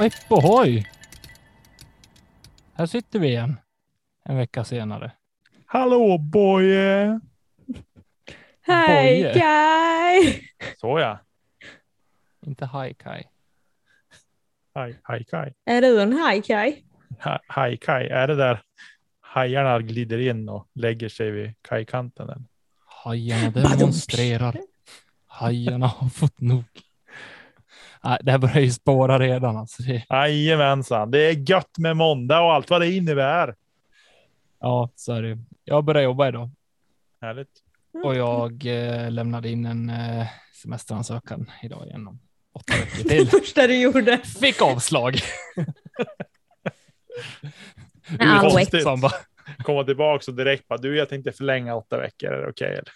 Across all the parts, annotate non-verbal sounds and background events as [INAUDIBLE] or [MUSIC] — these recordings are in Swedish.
Skepp ohoj! Här sitter vi igen. En vecka senare. Hallå Boje! Hej Boje. Kaj! Så ja. Inte haj Kai. Hej, hej Kaj. Är du en haj Kaj? Ha- Hej Kaj. Är det där hajarna glider in och lägger sig vid kajkanten? Hajarna demonstrerar. Hajarna har fått nog. Det här börjar ju spåra redan. Alltså. Det, Jajamensan. Det är gött med måndag och allt vad det innebär. ja, så är det. Jag börjar jobba idag Härligt. och jag eh, lämnade in en eh, semesteransökan idag igen om åtta veckor till. [LAUGHS] första du gjorde. Fick avslag. Som bara, Komma tillbaka och direkt bara du, jag tänkte förlänga åtta veckor. Är det okej? eller?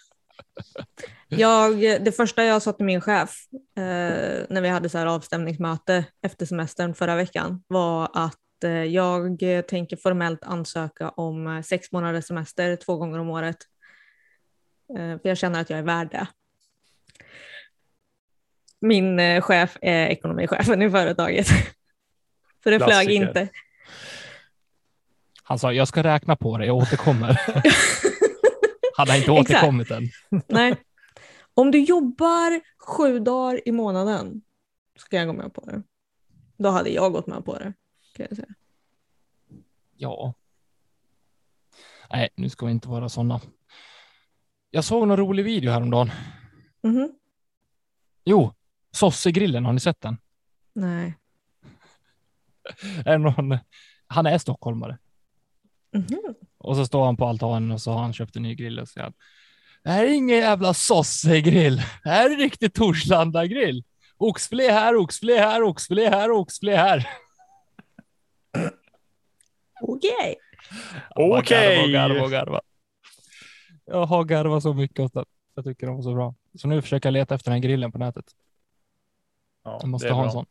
Jag, det första jag sa till min chef eh, när vi hade så här avstämningsmöte efter semestern förra veckan var att eh, jag tänker formellt ansöka om eh, sex månaders semester två gånger om året. Eh, för jag känner att jag är värd det. Min eh, chef är ekonomichefen i företaget. [LAUGHS] Så det flög Klassiker. inte. han sa, jag ska räkna på det, jag återkommer. [LAUGHS] Han har inte återkommit än. [LAUGHS] Nej. Om du jobbar sju dagar i månaden ska jag gå med på det. Då hade jag gått med på det. Kan jag säga. Ja. Nej, nu ska vi inte vara sådana. Jag såg någon rolig video häromdagen. Mhm. Jo, Sossegrillen, har ni sett den? Nej. [LAUGHS] Är någon, han är stockholmare Mhm. Och så står han på altanen och så har han köpt en ny grill och säger han, det här är ingen jävla sossegrill. Det här är en riktig Torslanda-grill. Oxfilé här, oxfilé här, oxfilé här, oxfilé här. Okej. Okej. Garva, garva, garva. Jag har garvat så mycket åt det. Jag tycker de var så bra. Så nu försöker jag leta efter den här grillen på nätet. Ja, Jag måste ha en bra. sån.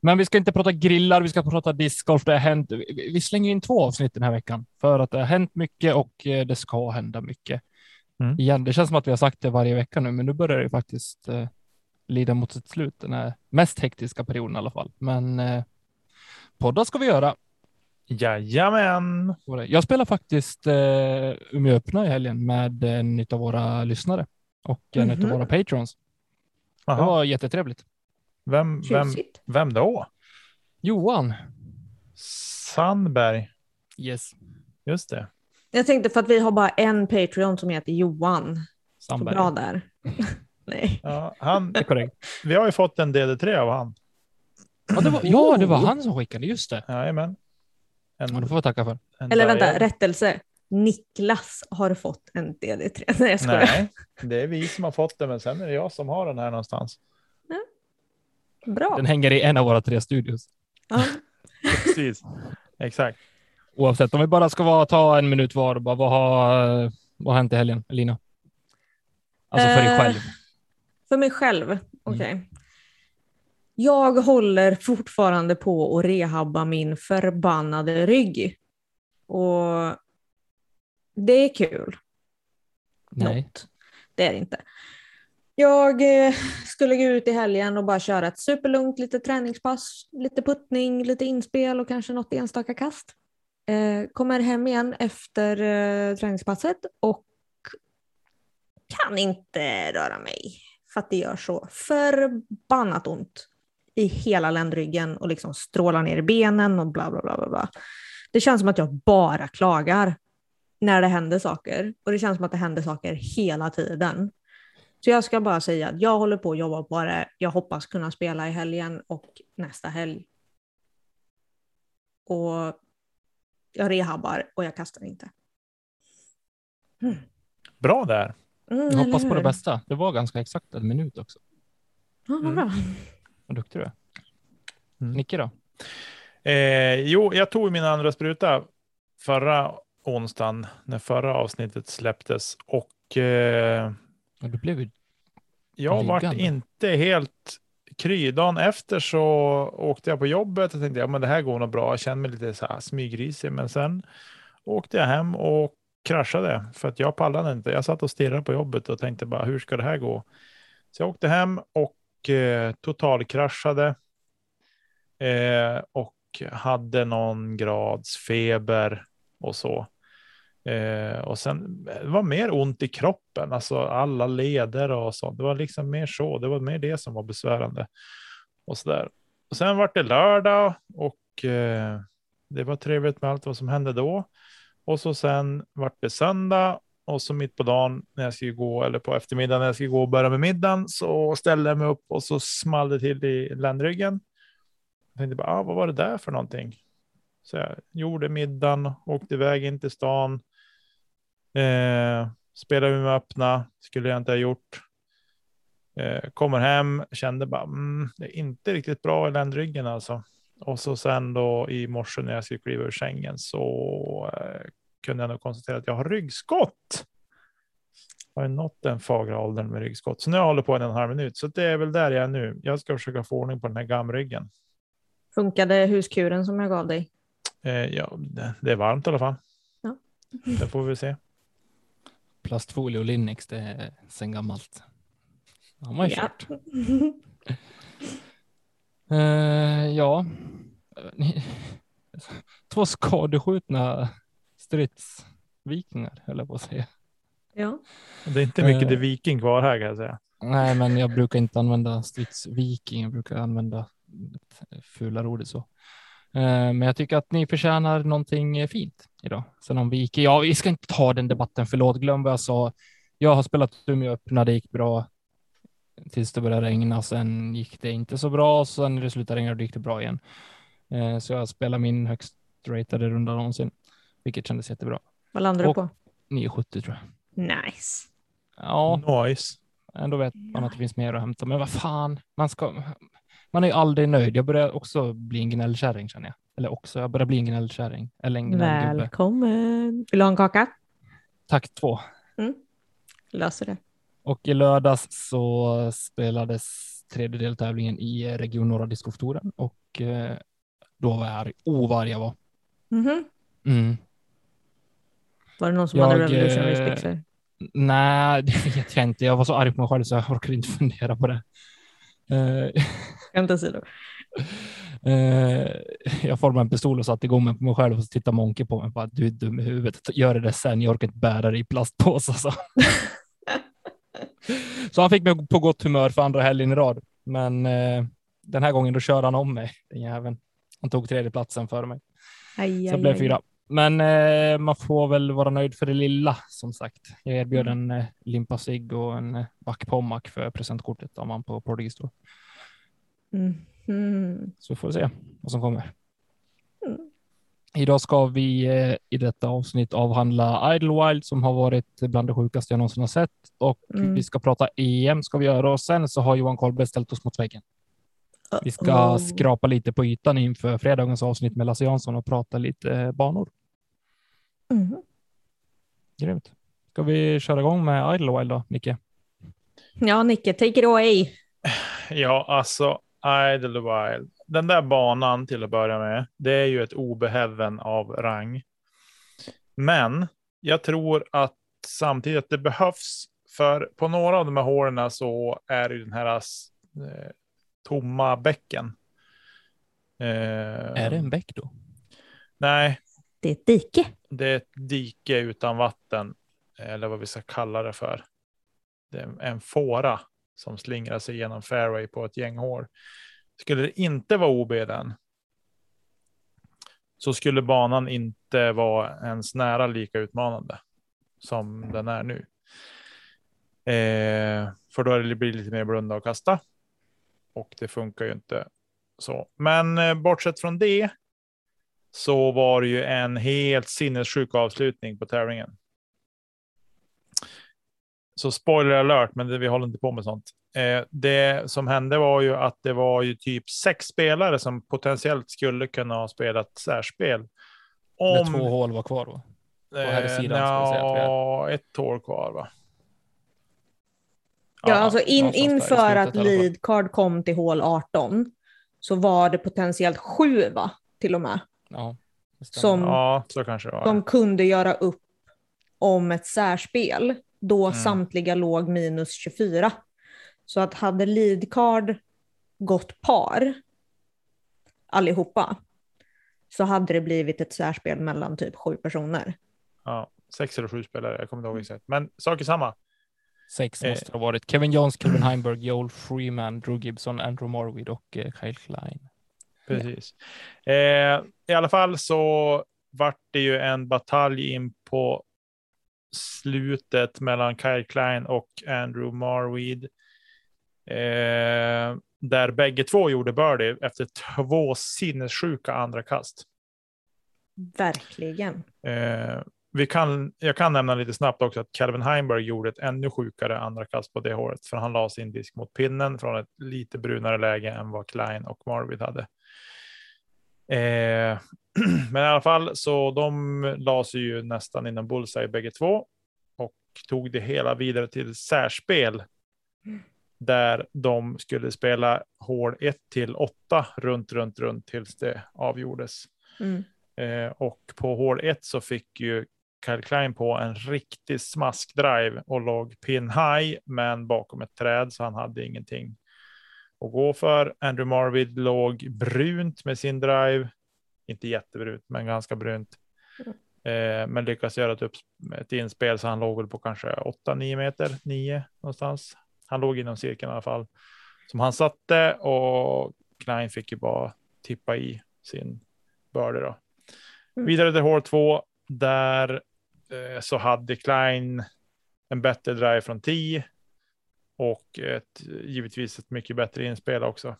Men vi ska inte prata grillar, vi ska prata discgolf. Det har hänt. Vi slänger in två avsnitt den här veckan för att det har hänt mycket och eh, det ska hända mycket. Mm. Igen, det känns som att vi har sagt det varje vecka nu, men nu börjar det faktiskt eh, lida mot sitt slut. Den här mest hektiska perioden i alla fall. Men eh, poddar ska vi göra. Jajamän. Jag spelar faktiskt eh, Umeå öppna i helgen med en av våra lyssnare och en av Mhm. våra patrons. Det Aha. var jättetrevligt. Vem, vem, vem då? Johan. Sandberg. Yes. Just det. Jag tänkte för att vi har bara en Patreon som heter Johan. Så Sandberg. bra där. [LAUGHS] Nej. Ja, han, Det är korrekt. vi har ju fått en DD3 av han. Ja det, var, ja, det var han som skickade, just det. Jajamän. En, Ja, det får vi tacka för. Eller vänta, Dial. rättelse. Niklas har fått en DD3. Nej, jag skojar. Nej, det är vi som har fått det, men sen är det jag som har den här någonstans. Bra. Den hänger i en av våra tre studios. Ja. [LAUGHS] Precis. Exakt. Oavsett, om vi bara ska vara, ta en minut var, bara, vad, har, vad har hänt i helgen, Lina? Alltså för dig Eh, själv. För mig själv? Okej. Jag håller fortfarande på att rehabba min förbannade rygg. Och det är kul. Nej. Något. Det är det inte. Jag eh, skulle gå ut i helgen och bara köra ett superlugnt litet träningspass, lite puttning, lite inspel och kanske något enstaka kast. Eh, kommer hem igen efter eh, träningspasset och kan inte röra mig för att det gör så förbannat ont i hela ländryggen och liksom strålar ner i benen och bla bla bla bla. bla. Det känns som att jag bara klagar när det händer saker och det känns som att det händer saker hela tiden. Så jag ska bara säga att jag håller på att jobba på det. Jag hoppas kunna spela i helgen och nästa helg. Och jag rehabbar och jag kastar inte. Mm. Bra där. Mm, Jag hoppas på det bästa. Det var ganska exakt en minut också. Ja, vad Mm. bra. Vad duktig du är. Mm. Nicke då? Eh, jo, jag tog min andra spruta förra onsdagen när förra avsnittet släpptes och eh, Ja, Du blev ju... jag vart inte helt kry. Dagen efter så åkte jag på jobbet och tänkte ja, men det här går nog bra. Jag kände mig lite så här smygrisig, men sen åkte jag hem och kraschade för att jag pallade inte. Jag satt och stirrade på jobbet och tänkte bara hur ska det här gå? Så jag åkte hem och eh, totalkraschade eh, och hade någon grads feber och så. Eh, och sen eh, det var mer ont i kroppen, alltså alla leder och sånt. Det var liksom mer så. Det var mer det som var besvärande och så där. Och sen var det lördag och eh, det var trevligt med allt vad som hände då. Och så sen vart det söndag och så mitt på dagen när jag skulle gå eller på eftermiddagen när jag skulle gå och börja med middagen så ställde jag mig upp och så small det till i ländryggen. Jag tänkte bara, ah, vad var det där för någonting? Så jag gjorde middagen, åkte iväg in till stan. Eh, spelade med öppna, skulle jag inte ha gjort. Eh, kommer hem, kände bara, mm, det är inte riktigt bra i ländryggen alltså. Och så sen då i morse när jag skulle kliva ur sängen så eh, kunde jag nog konstatera att jag har ryggskott. Jag har ju nått den fagra åldern med ryggskott. Så nu håller jag på en och en halv minut. Så det är väl där jag är nu. Jag ska försöka få ordning på den här gamryggen. Funkade huskuren som jag gav dig? Eh, ja, det, det är varmt i alla fall. Ja. Det får vi se. Plastfolie och Linux, det är sen gammalt. Ja, man ju Ja. kört. [LAUGHS] Eh, ja. [LAUGHS] Två skadeskjutna stridsvikingar, höll jag på att säga. ja. Det är inte mycket Eh. till viking kvar här kan jag säga. Nej, men jag brukar inte använda stridsviking. Jag brukar använda ett fulare ordet så. Eh, Men jag tycker att ni förtjänar någonting fint idag. Sen om viking, ja, vi ska inte ta den debatten. Förlåt, glöm vad jag sa. Jag har spelat Umeå öppna, det gick bra tills det började regna. Sen gick det inte så bra. Sen när det slutade regna, då gick det bra igen. Eh, Så jag spelar min högst ratade runda någonsin, vilket kändes jättebra. Vad landar du på? 970 tror jag. Nice. Ja, Nice. Ändå vet man att det finns mer att hämta. Men vad fan, man ska. Man är ju aldrig nöjd. Jag börjar också bli en gnällkärring känner jag. Eller också, jag börjar bli en gnällkärring. Eller en gnällgubbe. Välkommen. Vill du ha en kaka? Tack två. Löser det. Och i lördags så spelades tredje deltävlingen i Region Norra Discoftoren och eh, då var jag arg. Oh, vad arg jag var. Mhm. Mm. Var det någon som Jag, hade revolutionary eh? Nej, [LAUGHS] det vet jag inte. Jag var så arg på mig själv så jag orkade inte fundera på det. Eh, [LAUGHS] Skämt åsido. Eh, jag formade en pistol och satte igång mig på mig själv och så tittade Monke på mig bara du är dum i huvudet. Gör det där sen, jag orkar inte bära det i plastpåsar. [LAUGHS] Så. så han fick mig på gott humör för andra helgen i rad. Men eh, den här gången då körde han om mig, den jäveln. Han tog tredje platsen före mig. Aj, Så aj, det blev aj. fyra. Men eh, man får väl vara nöjd för det lilla som sagt. Jag erbjöd Mm. en eh, limpa cigg och en eh, back pommac för presentkortet om man på Portugis då. Mhm. Så får vi se vad som kommer. Mm. Idag ska vi eh, i detta avsnitt avhandla Idlewild som har varit bland det sjukaste jag någonsin har sett och Mm. vi ska prata EM ska vi göra och sen så har Johan Karlberg ställt oss mot väggen. Vi ska skrapa lite på ytan inför fredagens avsnitt med Lasse Jansson och prata lite eh, banor. Mhm. Grymt. Ska vi köra igång med Idlewild då, Nicke? Ja, Nicke, take it away. Ja, alltså Idlewild. Den där banan till att börja med, det är ju ett obehäven av rang. Men jag tror att samtidigt att det behövs, för på några av de här hålen så är det ju den här eh, tomma bäcken. Eh, Är det en bäck då? Nej, Det är ett dike. det är ett dike utan vatten, eller vad vi ska kalla det för. Det är en fåra som slingrar sig genom fairway på ett gäng hål. Skulle det inte vara OB den. Så skulle banan inte vara ens nära lika utmanande som den är nu. Eh, för då blir det lite mer blunda och kasta. Och det funkar ju inte så. Men eh, bortsett från det så var det ju en helt sinnessjuk avslutning på tävlingen. Så spoiler alert, men det, vi håller inte på med sånt. Eh, det som hände var ju att det var ju typ sex spelare som potentiellt skulle kunna ha spelat särspel. Om... två hål var kvar va? På här sidan, ja, ett hål kvar va? Ja, ja alltså in, inför att lead card kom till hål 18 så var det potentiellt sju va? Till och med. Ja, som, ja, så kanske det var. De kunde göra upp om ett särspel då mm. samtliga låg minus 24. Så att hade lead card gått par allihopa så hade det blivit ett särspel mellan typ sju personer. Ja, sex eller sju spelare, jag kommer inte ihåg exakt. Men sak är samma. Sex eh. måste det ha varit. Kevin Jones, Kevin Heimberg, Joel Freeman, Drew Gibson, Andrew Morvid och eh, Kyle Klein. Precis. Eh, I alla fall så vart det ju en batalj in på slutet mellan Kyle Klein och Andrew Marweed. Eh, där bägge två gjorde birdie efter två sinnessjuka andra kast. Verkligen. Eh, vi kan, jag kan nämna lite snabbt också att Calvin Heimberg gjorde ett ännu sjukare andra kast på det håret, för han la sin disk mot pinnen från ett lite brunare läge än vad Klein och Marvid hade. Eh, [CLEARS THROAT] men i alla fall så de la sig ju nästan inom bullseye bägge två och tog det hela vidare till särspel där de skulle spela hål 1 till 8 runt, runt, runt tills det avgjordes. Mm. Eh, och på hål 1 så fick ju Kyle Klein på en riktig smaskdrive och låg pin high, men bakom ett träd så han hade ingenting att gå för. Andrew Marvid låg brunt med sin drive, inte jättebrunt, men ganska brunt. Mm. Eh, men lyckas göra ett, upp, ett inspel så han låg på kanske 8-9 meter, 9 någonstans. Han låg inom cirkeln i alla fall som han satte och Klein fick ju bara tippa i sin börde då. Mm. Vidare till hål 2 där Eh, så hade Klein en bättre drive från 10 och ett, givetvis ett mycket bättre inspel också.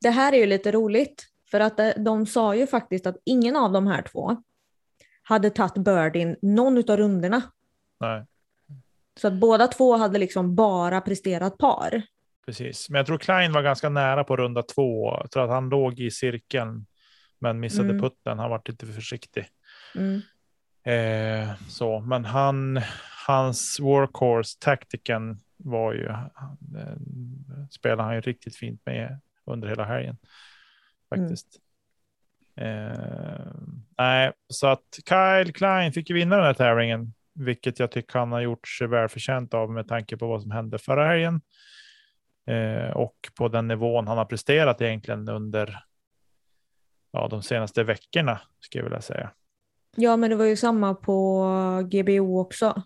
Det här är ju lite roligt för att eh, de sa ju faktiskt att ingen av de här två hade tagit birdien någon av runderna. Nej. Så att båda två hade liksom bara presterat par. Precis, men jag tror Klein var ganska nära på runda två. Jag tror att han låg i cirkeln men missade mm. putten. Han var lite för försiktig. Mm. Eh, så, men han, hans workhorse taktiken var ju, eh, spelade han ju riktigt fint med under hela helgen. Faktiskt. Mm. Eh, nej, så att Kyle Klein fick ju vinna den här tävlingen, vilket jag tycker han har gjort sig välförtjänt av med tanke på vad som hände förra helgen. Eh, och på den nivån han har presterat egentligen under ja, de senaste veckorna, skulle jag vilja säga. Ja, men det var ju samma på GBO också.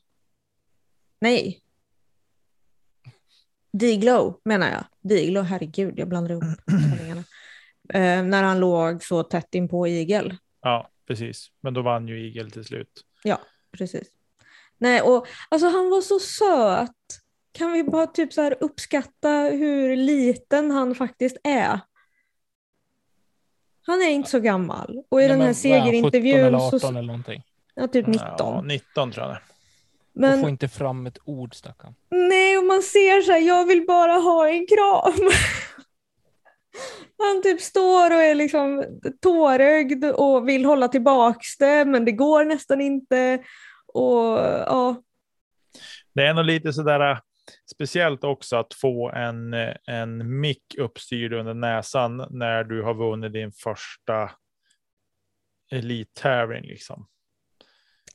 Nej. Diglow menar jag. Diglow, herregud, jag blandar upp tävlingarna. Eh, när han låg så tätt in på igel. Ja, precis. Men då vann ju igel till slut. Ja, precis. Nej, och alltså han var så söt. Kan vi bara typ så här uppskatta hur liten han faktiskt är? Han är inte så gammal. Och i Nej, den här segerintervjun 17 eller 18 så... eller någonting. Ja, typ 19. Ja, 19 tror jag Men... Du får inte fram ett ord stackarn. Nej, och man ser så här, jag vill bara ha en kram. [LAUGHS] Han typ står och är liksom tårögd och vill hålla tillbaks det, men det går nästan inte. Och ja. Det är nog lite sådär äh, speciellt också att få en, eh, en mick uppstyrd under näsan när du har vunnit din första elittävling. Liksom.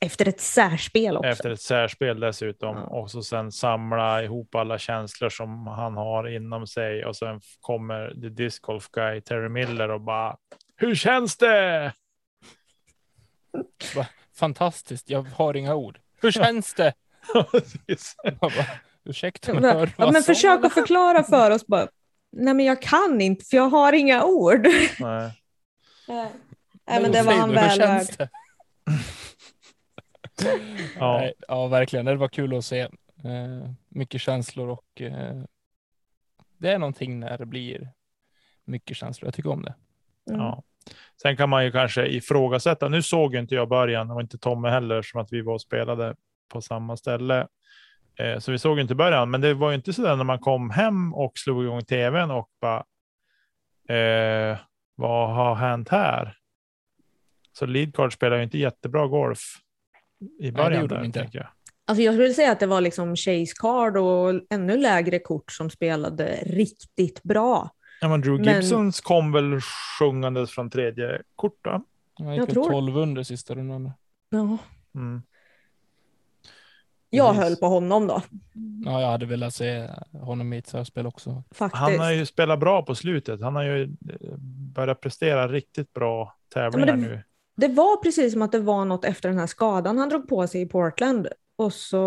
Efter ett särspel också. Efter ett särspel dessutom. Ja. Och så sen samla ihop alla känslor som han har inom sig. Och sen kommer the disc golf guy Terry Miller och bara Hur känns det? Fantastiskt, jag har inga ord. Hur känns det? [LAUGHS] Ursäkta, men, ja, men försök att förklara för oss bara. Nej men jag kan inte för jag har inga ord. Nej. Nej men det var han Hur väl känns värd. Ja. Ja, verkligen. Det var kul att se. Eh, mycket känslor och eh, det är någonting när det blir mycket känslor. Jag tycker om det. Mm. Ja. Sen kan man ju kanske ifrågasätta. Nu såg inte jag början och inte Tommy heller som att vi var och spelade på samma ställe. Eh, så vi såg inte början, men det var ju inte så där när man kom hem och slog igång tvn och bara. Eh, vad har hänt här? Så Leadcard spelar ju inte jättebra golf i början. gjorde de där, inte. tänker jag. Alltså jag skulle säga att det var liksom Chase Card och ännu lägre kort som spelade riktigt bra. Ja, men Drew Men- Gibsons kom väl sjungandes från tredje kort då? Jag Jag gick väl tror- 12 under sista rundan. Ja. Mm. Jag Precis. höll på honom då, Ja, jag hade velat se honom i ett så här spel också. faktiskt. Han har ju spelat bra på slutet. Han har ju eh, börjat prestera riktigt bra tävlingar det- nu. Det var precis som att det var något efter den här skadan han drog på sig i Portland och så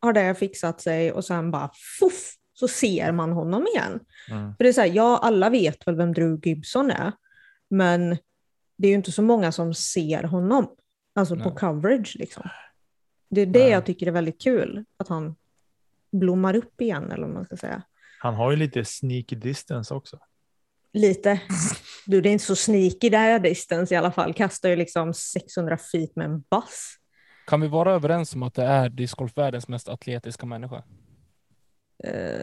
har det fixat sig och sen bara fuff så ser man honom igen. Mm. För det är så här, ja alla vet väl vem Drew Gibson är, men det är ju inte så många som ser honom. Alltså på Nej. coverage liksom. Det är det Nej. jag tycker är väldigt kul, att han blommar upp igen eller vad man ska säga. Han har ju lite sneaky distance också. Lite. Du, det är inte så sneaky där distance i alla fall. Kastar ju liksom 600 feet med en bass. Kan vi vara överens om att det är discgolfvärldens mest atletiska människa? Eh,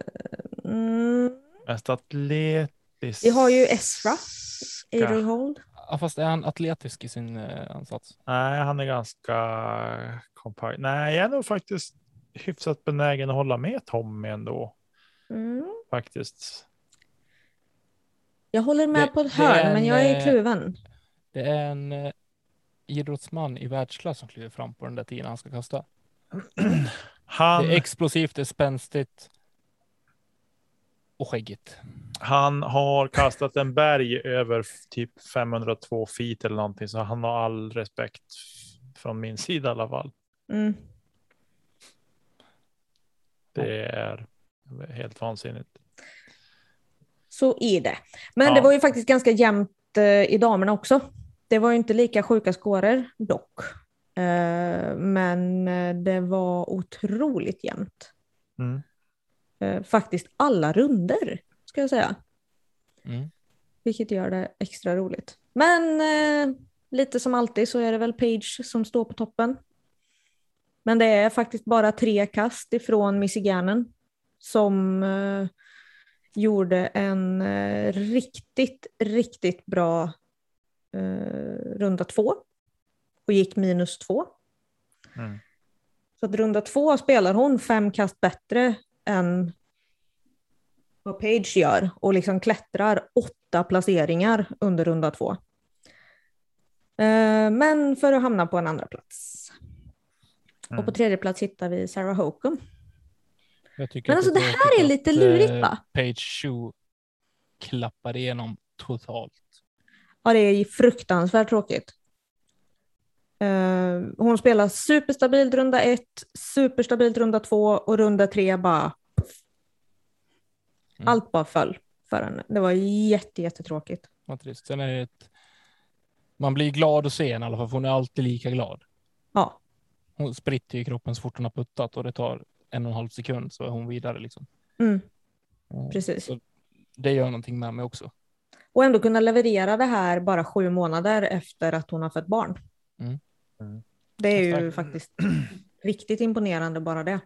mm, Mest atletisk. vi har ju Esra, Aderhold. Ja, fast är han atletisk i sin eh, ansats? Nej, han är ganska kompakt. Nej, jag är nog faktiskt hyfsat benägen att hålla med Tommy ändå. Mm. Faktiskt. Jag håller med Det- på ett hörn, en, men jag är eh, kluven. Det är en eh, idrottsman i världsklass som kliver fram på den där tiden han ska kasta. [CLEARS THROAT] Han, Det är explosivt, det är spänstigt. Och skäggigt. han har kastat en berg över typ 502 feet eller någonting, så han har all respekt från min sida i alla fall. Mm. Det är helt vansinnigt. Så är det. Men Ja. det var ju faktiskt ganska jämnt eh, i damerna också. Det var ju inte lika sjuka skåror dock. Eh, men eh, det var otroligt jämnt. Mm. Faktiskt alla runder ska jag säga. Mm. Vilket gör det extra roligt. Men lite som alltid så är det väl Page som står på toppen. Men det är faktiskt bara tre kast ifrån Missiganen som gjorde en eh, riktigt, riktigt bra eh, runda två och gick minus två. Mm. Så att runda två spelar hon fem kast bättre än vad Page gör och liksom klättrar åtta placeringar under runda två. Eh, Men för att hamna på en andra plats. Mm. Och på tredje plats hittar vi Sarah Hokum. Men alltså, det är här är tråkigt lite lurigt, eh, va? Page Shoe klappar igenom totalt. Ja, det är fruktansvärt tråkigt. Eh, hon spelar superstabilt runda ett, superstabilt runda två och runda tre bara... Mm. Allt bara föll för henne. Det var jätte, jättetråkigt. Vad trist. Sen är det ett... Man blir glad att se henne i alla fall, för hon är alltid lika glad. Ja, Hon spritter ju kroppen så fort hon har puttat och det tar en och en halv sekund så är hon vidare liksom. mm, Eh, precis. Så det gör någonting med mig också. Och ändå kunna leverera det här bara sju månader efter att hon har fött barn. Mm. Mm. Det är ju faktiskt [CLEARS THROAT] riktigt imponerande bara det.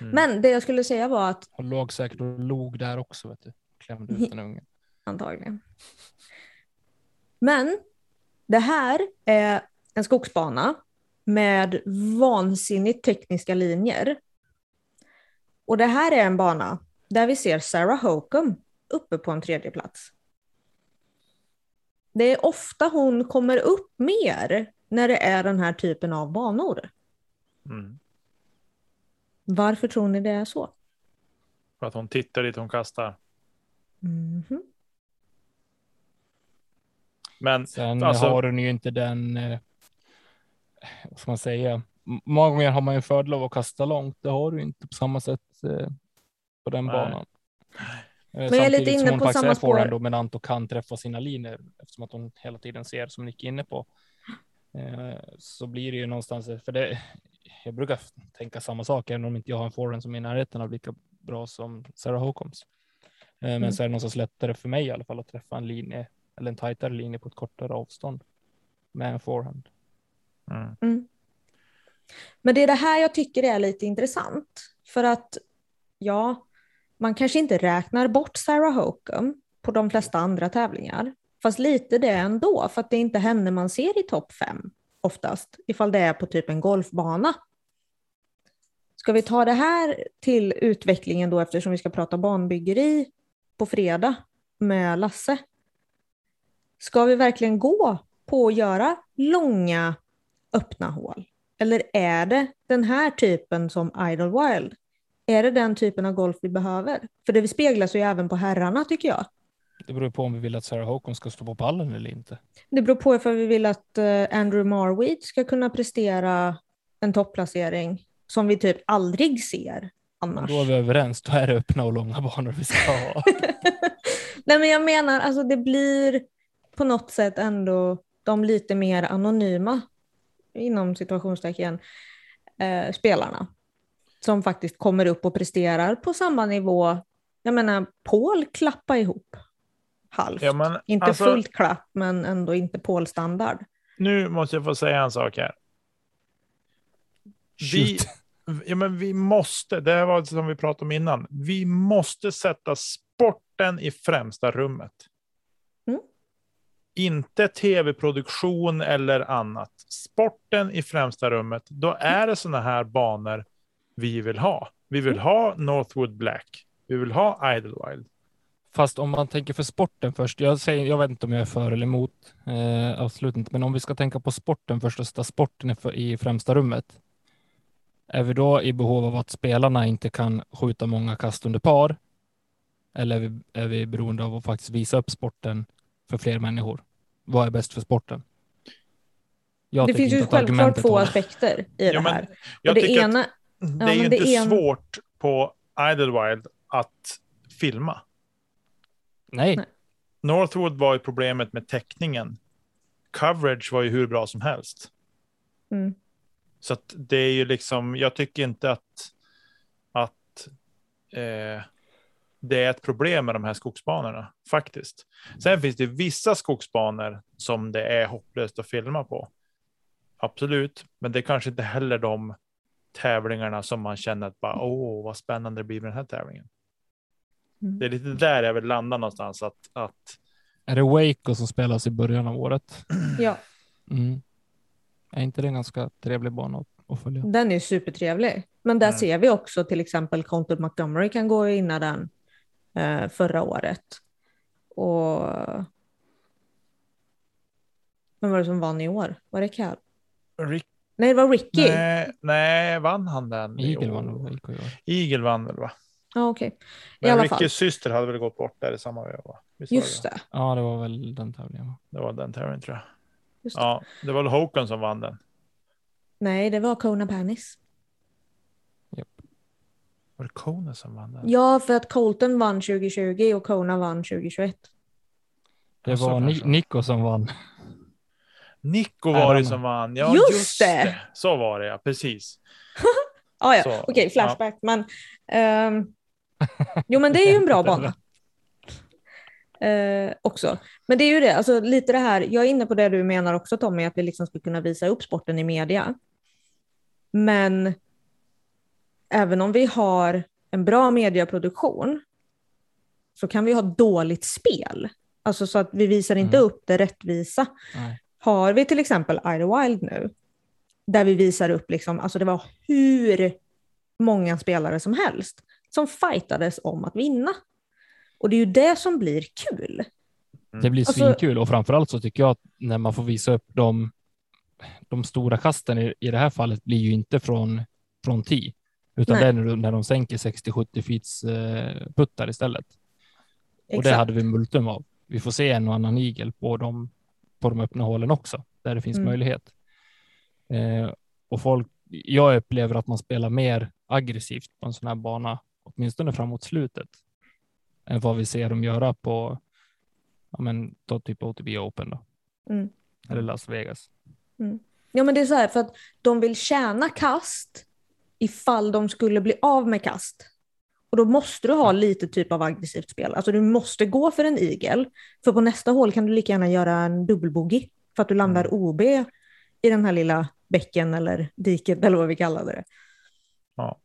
Mm. Men det jag skulle säga var att Hon låg säkert och log där också, vet du. Klämde ut den ungen. [LAUGHS] antagligen. Men det här är en skogsbana med vansinnigt tekniska linjer. Och det här är en bana där vi ser Sarah Hokum uppe på en tredje plats. Det är ofta hon kommer upp mer när det är den här typen av banor. Mm. Varför tror ni det är så? För att hon tittar dit hon kastar. Mhm. Men Sen Alltså- har hon ju inte den, eh, vad ska man säga, många gånger har man ju en fördel av att kasta långt. Det har du inte på samma sätt på den Nej. banan. Eh, jag är lite samtidigt som inne hon på faktiskt samma spår. dominant och kan träffa sina linjer eftersom att hon hela tiden ser som Nick är inne på. Eh, så blir det ju någonstans, för det, jag brukar tänka samma sak, även om inte jag har en forehand som är i närheten av lika bra som Sarah. Eh, Men Mm. så är det någonstans lättare för mig i alla fall att träffa en linje eller en tajtare linje på ett kortare avstånd med en forehand. Mm. Mm. Men det är det här jag tycker är lite intressant. För att ja, man kanske inte räknar bort Sarah Hokum på de flesta andra tävlingar. Fast lite det ändå, för att det är inte henne man ser i topp fem oftast, ifall det är på typ en golfbana. Ska vi ta det här till utvecklingen då eftersom vi ska prata banbyggeri på fredag med Lasse? Ska vi verkligen gå på att göra långa öppna hål? Eller är det den här typen som Idlewild? Är det den typen av golf vi behöver? För det speglas ju även på herrarna tycker jag. Det beror på om vi vill att Sarah Holcomb ska stå på pallen eller inte. Det beror på ifall vi vill att eh, Andrew Marweed ska kunna prestera en topplacering som vi typ aldrig ser annars. då är vi överens, då är det öppna och långa banor vi ska ha. [LAUGHS] Nej men jag menar, alltså det blir på något sätt ändå de lite mer anonyma, inom situationstecken, eh, spelarna. Som faktiskt kommer upp och presterar på samma nivå. Jag menar, Paul klappa ihop. Halvt. Ja, men inte alltså- fullt klapp, men ändå inte Paul-standard. Nu måste jag få säga en sak här. Vi, ja, men vi måste, det här var som vi pratade om innan, vi måste sätta sporten i främsta rummet. Inte tv-produktion eller annat. Sporten i främsta rummet. Då är det sådana här banor vi vill ha. Vi vill ha Northwood Black. Vi vill ha Idlewild. Fast om man tänker för sporten först, jag, säger, jag vet inte om jag är för eller emot, eh, absolut inte, men om vi ska tänka på sporten först och sätta sporten i, i främsta rummet, är vi då i behov av att spelarna inte kan skjuta många kast under par? Eller är vi, är vi beroende av att faktiskt visa upp sporten för fler människor? Vad är bäst för sporten? Jag det finns ju självklart två aspekter i Ja, det men här. Och det ena, att det ja, är ju inte en- svårt på Idlewild att filma. Nej, Nej. Northwood var ju problemet med täckningen. Coverage var ju hur bra som helst. mm, Så att det är ju liksom, jag tycker inte att, att eh, det är ett problem med de här skogsbanorna faktiskt. Sen finns det vissa skogsbanor som det är hopplöst att filma på. Absolut, men det är kanske inte heller de tävlingarna som man känner att bara åh, vad spännande det blir med den här tävlingen. Mm. Det är lite där jag vill landa någonstans att, att är det Waco som spelas i början av året? [CLEARS THROAT] ja, Mm. Är inte det en ganska trevlig bana att, att följa? den är supertrevlig. Men där Mm. ser vi också till exempel Conte Montgomery kan gå vinna den eh, förra året. Och vem var det som vann i år? Var det Cal? Rick, Nej, det var Ricky. nej, nej, vann han den? i Eagle vann i år. Eagle vann väl va? Ja, okej. I Men alla Rickys fall. syster hade väl gått bort där i samma veva? Just det? Ja, det var väl den tävlingen. det var den tävlingen tror jag. Just det. Ja, det var väl Håkan som vann den. Nej, det var Kona Panis. Var det Kona som vann den? Ja, för att Colton vann 2020 och Kona vann 2021. Det Ja, var Ni- kanske. Nico som vann. Nico var det som vann. Ja, Just just, det. det. Så var det ja, precis. [LAUGHS] Ah, ja, Så, okej, flashback. Men, ehm, jo, men det är ju en bra [LAUGHS] bana. Eh, också. Men det är ju det, alltså lite det här, jag är inne på det du menar också Tommy, att vi liksom ska kunna visa upp sporten i media. Men även om vi har en bra mediaproduktion så kan vi ha dåligt spel. Alltså så att vi visar inte Mm. upp det rättvisa. Nej. Har vi till exempel Idlewild nu, där vi visar upp, liksom, alltså det var hur många spelare som helst som fightades om att vinna. Och det är ju det som blir kul. Det blir Alltså- svinkul och framförallt så tycker jag att när man får visa upp de, de stora kasten i, i det här fallet blir ju inte från, från tee, utan Nej. det är när, de- när de sänker 60-70 feets eh, puttar istället. Och det Exakt. hade vi multum av. Vi får se en och annan igel på de, på de öppna hålen också, där det finns Mm. möjlighet. Eh, och folk, jag upplever att man spelar mer aggressivt på en sån här bana, åtminstone framåt slutet. än vad vi ser dem göra på ja, men, då typ OTB Open då. Mm. Eller Las Vegas. Ja men det är så här för att de vill tjäna kast ifall de skulle bli av med kast. Och då måste du ha lite typ av aggressivt spel. Alltså du måste gå för en igel. För på nästa hål kan du lika gärna göra en dubbelbogey. För att du landar OB i den här lilla bäcken eller diket eller vad vi kallade det. Ja.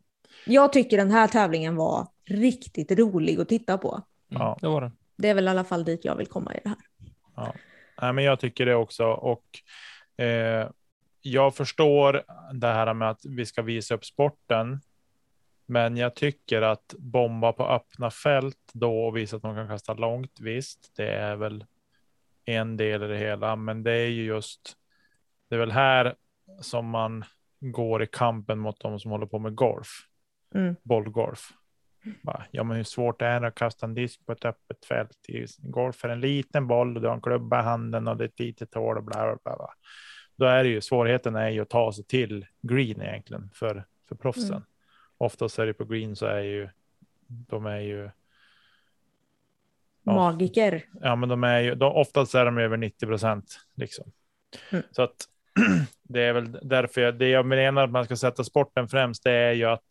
Jag tycker den här tävlingen var riktigt rolig att titta på. Mm, Ja. Det var den. Det är väl i alla fall dit jag vill komma i det här. Nej, men jag tycker det också. Och eh, jag förstår det här med att vi ska visa upp sporten. Men jag tycker att bomba på öppna fält då och visa att man kan kasta långt. Visst, det är väl en del i det hela, men det är ju just. Det är väl här som man går i kampen mot de som håller på med golf, Mm. bollgolf. Ja, men hur svårt är det att kasta en disk på ett öppet fält? I golf är en liten boll och du har en klubba i handen och det är ett litet hål och bla bla bla. Då är det ju svårigheten är ju att ta sig till green egentligen för, för proffsen. Mm. Oftast är det på green så är ju de är ju Ja. Magiker. ja, men de är ju de, oftast är de över 90 procent liksom. Mm. Så att [CLEARS THROAT] det är väl därför jag, det jag menar att man ska sätta sporten främst. Det är ju att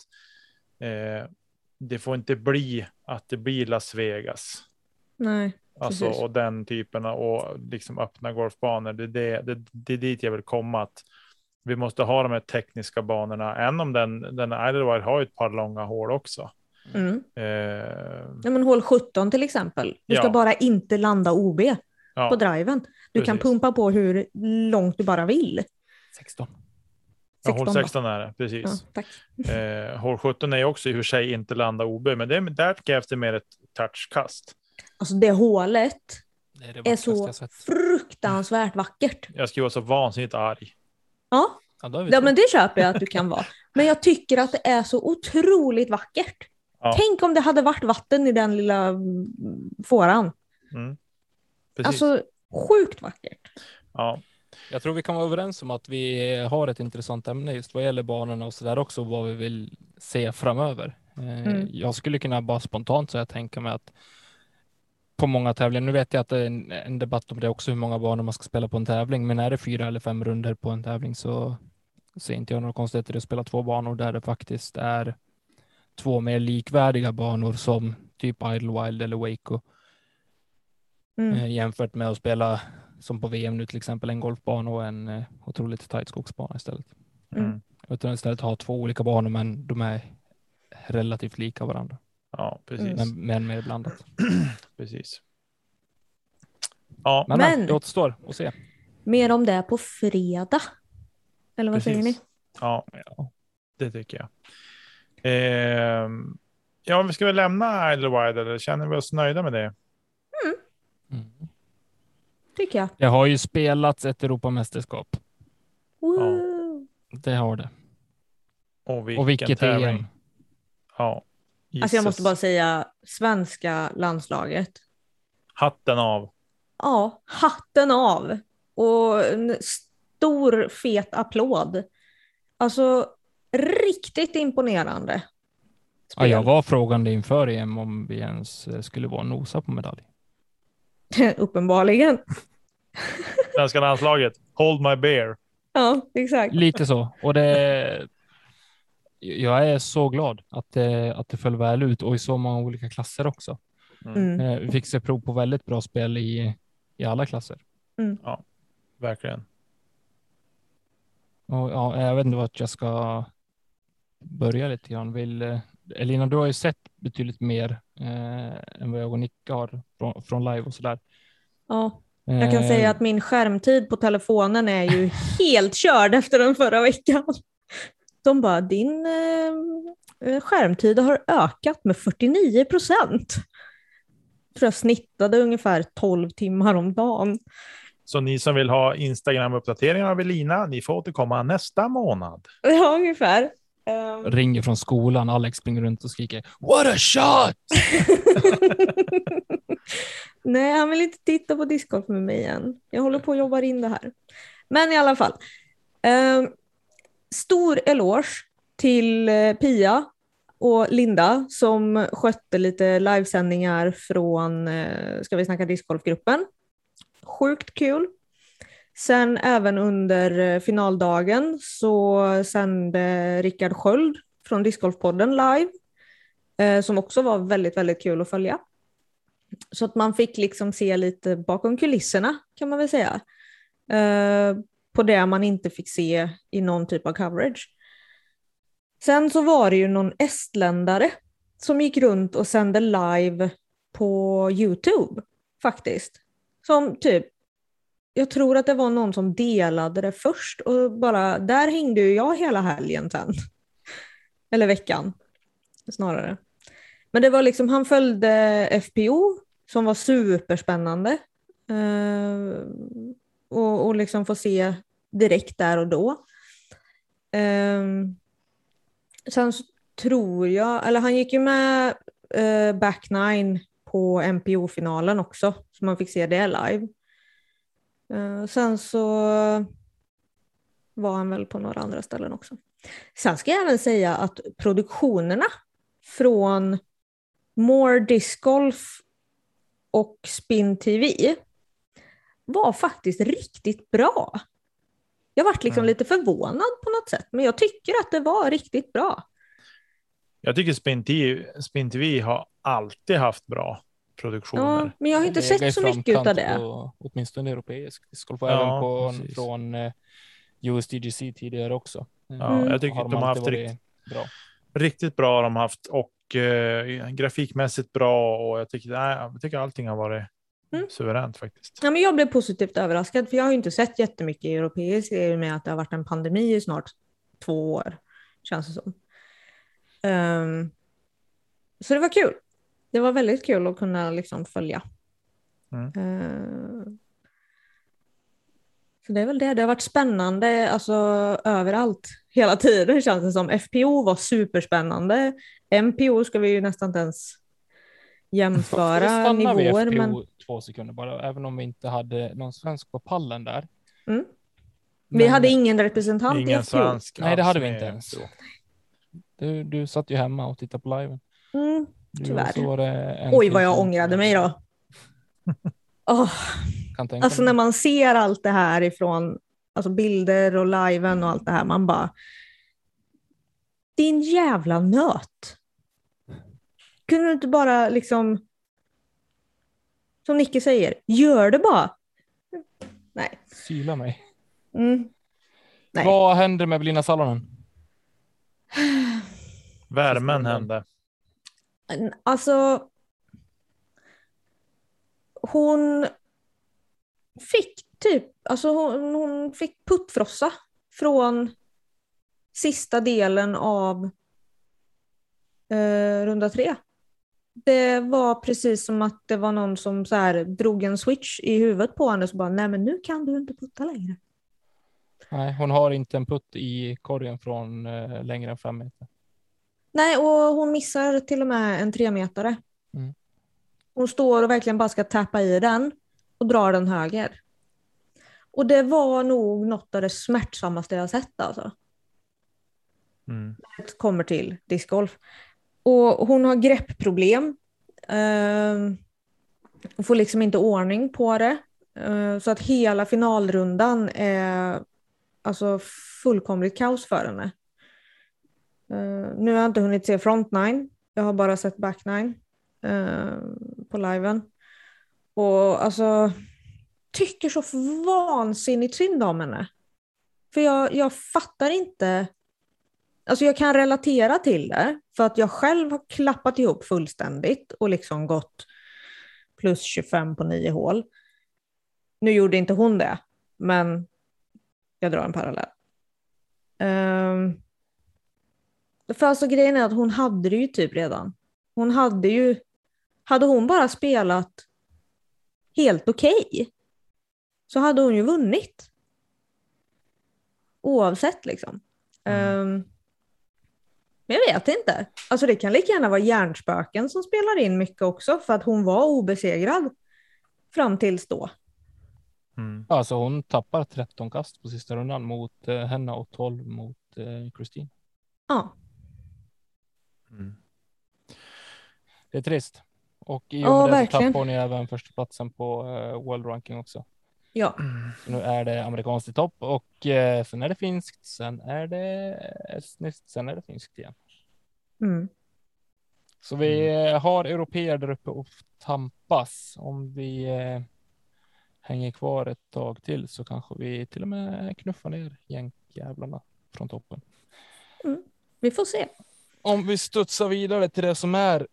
eh, det får inte bli att det blir Las Vegas. Nej. Alltså, Precis. och den typen av och liksom öppna golfbanor. Det, det, det, det är dit jag vill komma. Att vi måste ha de här tekniska banorna. Än om den, den Idlewild har ju ett par långa hål också. Mm. Eh, Ja, men hål 17 till exempel. Du ska Ja. bara inte landa OB ja, på driven. Du kan precis. pumpa på hur långt du bara vill. 16. ja, hål 16 då. 16 är det, Ja, precis. tack. Eh, hål 17 är också i och för sig inte landa OB, men det, där krävs det mer ett touchkast. Alltså det hålet Det är, det är så fruktansvärt vackert. Jag skulle vara så vansinnigt arg. Ja, Ja, ja men det köper jag att du kan vara. Men jag tycker att det är så otroligt vackert. Ja. Tänk om det hade varit vatten i den lilla fåran. Mm. Alltså sjukt vackert. ja. Jag tror vi kan vara överens om att vi har ett intressant ämne just vad gäller banorna och så där också, vad vi vill se framöver. Eh, Mm. Jag skulle kunna bara spontant så jag tänka mig att på många tävlingar, nu vet jag att det är en, en debatt om det också, hur många banor man ska spela på en tävling, men är det fyra eller fem runder på en tävling så ser inte jag några konstigheter i att spela två banor där det faktiskt är två mer likvärdiga banor som typ Idlewild eller Waco Mm. eh, jämfört med att spela som på VM nu till exempel en golfbana och en eh, otroligt tajt skogsbana istället. Mm. Mm. Utan istället ha två olika banor men de är relativt lika varandra. Ja, precis. Mm. Men, men mer blandat. [CLEARS THROAT] precis. Ja, Men, Men- men det återstår att se. Mer om det på fredag. Eller vad säger ni? precis. Ja, det tycker jag. Ehm, ja, vi ska väl lämna Idlewild eller känner vi oss nöjda med det? Mm. Tycker jag. Det har ju spelats ett Europamästerskap. Woo! Det har det. Och, vilken Och vilket tävling. EM. Ja, Alltså jag måste Jesus. bara säga svenska landslaget. Hatten av. Ja, hatten av. Och en stor fet applåd. Alltså riktigt imponerande. Ja, jag var frågande inför EM om vi ens eh, skulle vara nosa på medalj. [LAUGHS] Uppenbarligen. Svenska landslaget. Hold my beer. Ja, exakt. Lite så. Och det. Jag är så glad att det, att det föll väl ut och i så många olika klasser också. Mm. Eh, Vi fick se prov på väldigt bra spel i, i alla klasser. Verkligen. Och ja, jag vet inte vart jag ska börja lite grann. Vill, eh, Elina, du har ju sett betydligt mer eh, än vad jag och Nick har från, från live och sådär. Ja, jag kan Eh, säga att min skärmtid på telefonen är ju helt körd [LAUGHS] efter den förra veckan. De bara, din eh, skärmtid har ökat med 49 procent. Tror jag snittade ungefär 12 timmar om dagen. Så ni som vill ha Instagram-uppdateringar av Elina, ni får återkomma nästa månad. [LAUGHS] Ja, ungefär. Ehm, ringer från skolan. Alex springer runt och skriker What a shot! [LAUGHS] Nej, han vill inte titta på discgolf med mig än. Jag håller på att jobba in det här. Men i alla fall. Ehm, stor eloge till eh, Pia och Linda som skötte lite livesändningar från eh, Ska vi snacka discgolfgruppen. Sjukt kul. Sen även under eh, finaldagen så sände Rickard Sköld från Discgolfpodden live, som också var väldigt, väldigt kul att följa. Så att man fick liksom se lite bakom kulisserna kan man väl säga. På det man inte fick se i någon typ av coverage. Sen så var det ju någon estländare som gick runt och sände live på Youtube faktiskt. Som typ, jag tror att det var någon som delade det först och bara, där hängde ju jag hela helgen sen. [LAUGHS] Eller veckan snarare. Men det var liksom, han följde FPO som var superspännande. Uh, och, och liksom få se direkt där och då. Um, sen så tror jag, eller han gick ju med uh, back nine på MPO-finalen också, så man fick se det live. Uh, sen så var han väl på några andra ställen också. Sen ska jag även säga att produktionerna från More Disc Golf och Spin TV var faktiskt riktigt bra. Jag vart liksom mm. lite förvånad på något sätt, men jag tycker att det var riktigt bra. Jag tycker Spin TV, Spin TV har alltid haft bra produktioner. Ja, men jag har inte sett så mycket av det. På, åtminstone europeisk discgolf ja, även på, från eh, USDGC tidigare också. Ja, mm. jag tycker har de, de har haft rikt, bra. riktigt bra de haft och eh, grafikmässigt bra och jag tycker, nej, jag tycker allting har varit Mm. Suveränt faktiskt. Ja, men jag blev positivt överraskad för jag har ju inte sett jättemycket europeiskt i och med att det har varit en pandemi i snart två år. Känns det som. Um, så det var kul. Det var väldigt kul att kunna liksom följa. Mm. Uh, så det är väl det. Det har varit spännande alltså, överallt hela tiden [LAUGHS] känns det som. FPO var superspännande. MPO ska vi ju nästan inte ens jämföra nivåer. Vi men... två sekunder bara, även om vi inte hade någon svensk på pallen där. Mm. Men... Vi hade ingen representant ingen i FPO. Svensk Nej, det hade vi inte ens. Du, du satt ju hemma och tittade på liven. Mm, tyvärr. Oj, vad jag ångrade mig då. [LAUGHS] oh. Alltså när man ser allt det här ifrån alltså bilder och liven och allt det här, man bara din jävla nöt. Kunde du inte bara liksom, som Nicke säger, gör det bara. Nej. Syla mig. Mm. Nej. Vad händer med Blina Salonen? Värmen hände. Alltså. Hon fick typ, alltså hon, hon fick puttfrossa från sista delen av eh, runda tre. Det var precis som att det var någon som så här drog en switch i huvudet på henne och så bara, nej men nu kan du inte putta längre. Nej, hon har inte en putt i korgen från eh, längre än fem meter. Nej, och hon missar till och med en tremetare. Mm. Hon står och verkligen bara ska tappa i den och drar den höger. Och det var nog något av det smärtsammaste jag sett alltså. Mm. Det kommer till discgolf. Och hon har greppproblem. Ehm, hon får liksom inte ordning på det. Ehm, så att hela finalrundan är alltså fullkomligt kaos för henne. Ehm, nu har jag inte hunnit se front nine. Jag har bara sett back nine på liven. Och alltså tycker så vansinnigt synd om henne. För jag, jag fattar inte Alltså jag kan relatera till det, för att jag själv har klappat ihop fullständigt och liksom gått plus 25 på nio hål. Nu gjorde inte hon det, men jag drar en parallell. Um, för alltså grejen är att hon hade det ju typ redan. Hon hade ju, hade hon bara spelat helt okej okay, så hade hon ju vunnit. Oavsett liksom. Mm. Um, men jag vet inte. Alltså det kan lika gärna vara hjärnspöken som spelar in mycket också för att hon var obesegrad fram tills då. Mm. Alltså hon tappar 13 kast på sista rundan mot eh, henne och 12 mot eh, Kristin. Ja. Mm. Det är trist. Och i Ja, och med det så tappar hon ju även första platsen på eh, World Ranking också. Ja, Så nu är det amerikanskt i topp och eh, sen är det finskt, sen är det estniskt, sen är det finskt igen. mm. Så vi eh, har europeer där uppe och tampas. Om vi eh, hänger kvar ett tag till så kanske vi till och med knuffar ner jänkjävlarna från toppen. vi får se. Om vi studsar vidare till det som är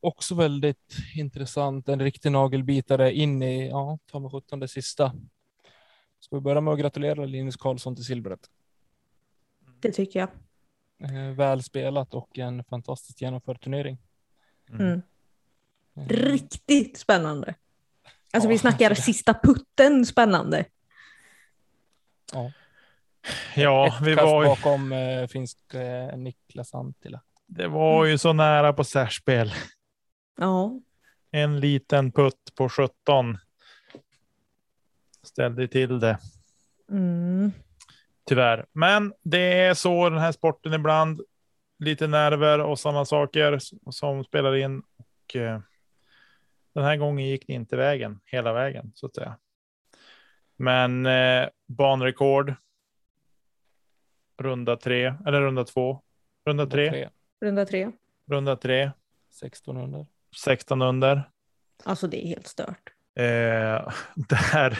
också väldigt intressant, en riktig nagelbitare in i, ja, ta med 17 det sista. Ska vi börja med att gratulera Linus Karlsson till silvret. Det tycker jag. Eh, väl spelat och en fantastiskt genomförd turnering. Mm. Eh, Riktigt spännande. Alltså Ja, vi snackar alltså sista putten spännande. Ja. Ja, Ett vi kast var ju, bakom eh, finsk eh, Niklas Anttila. det var ju så nära på särspel. Ja, En liten putt på 17. Ställde till det. mm. Tyvärr. Men det är så den här sporten ibland. Lite nerver och sådana saker som spelar in. Och, eh, den här gången gick det inte vägen hela vägen så att säga. Men eh, banrekord. Runda tre eller runda två. Runda tre, runda tre. runda tre, 1600. 16 under. Alltså det är helt stört. Eh, [LAUGHS] där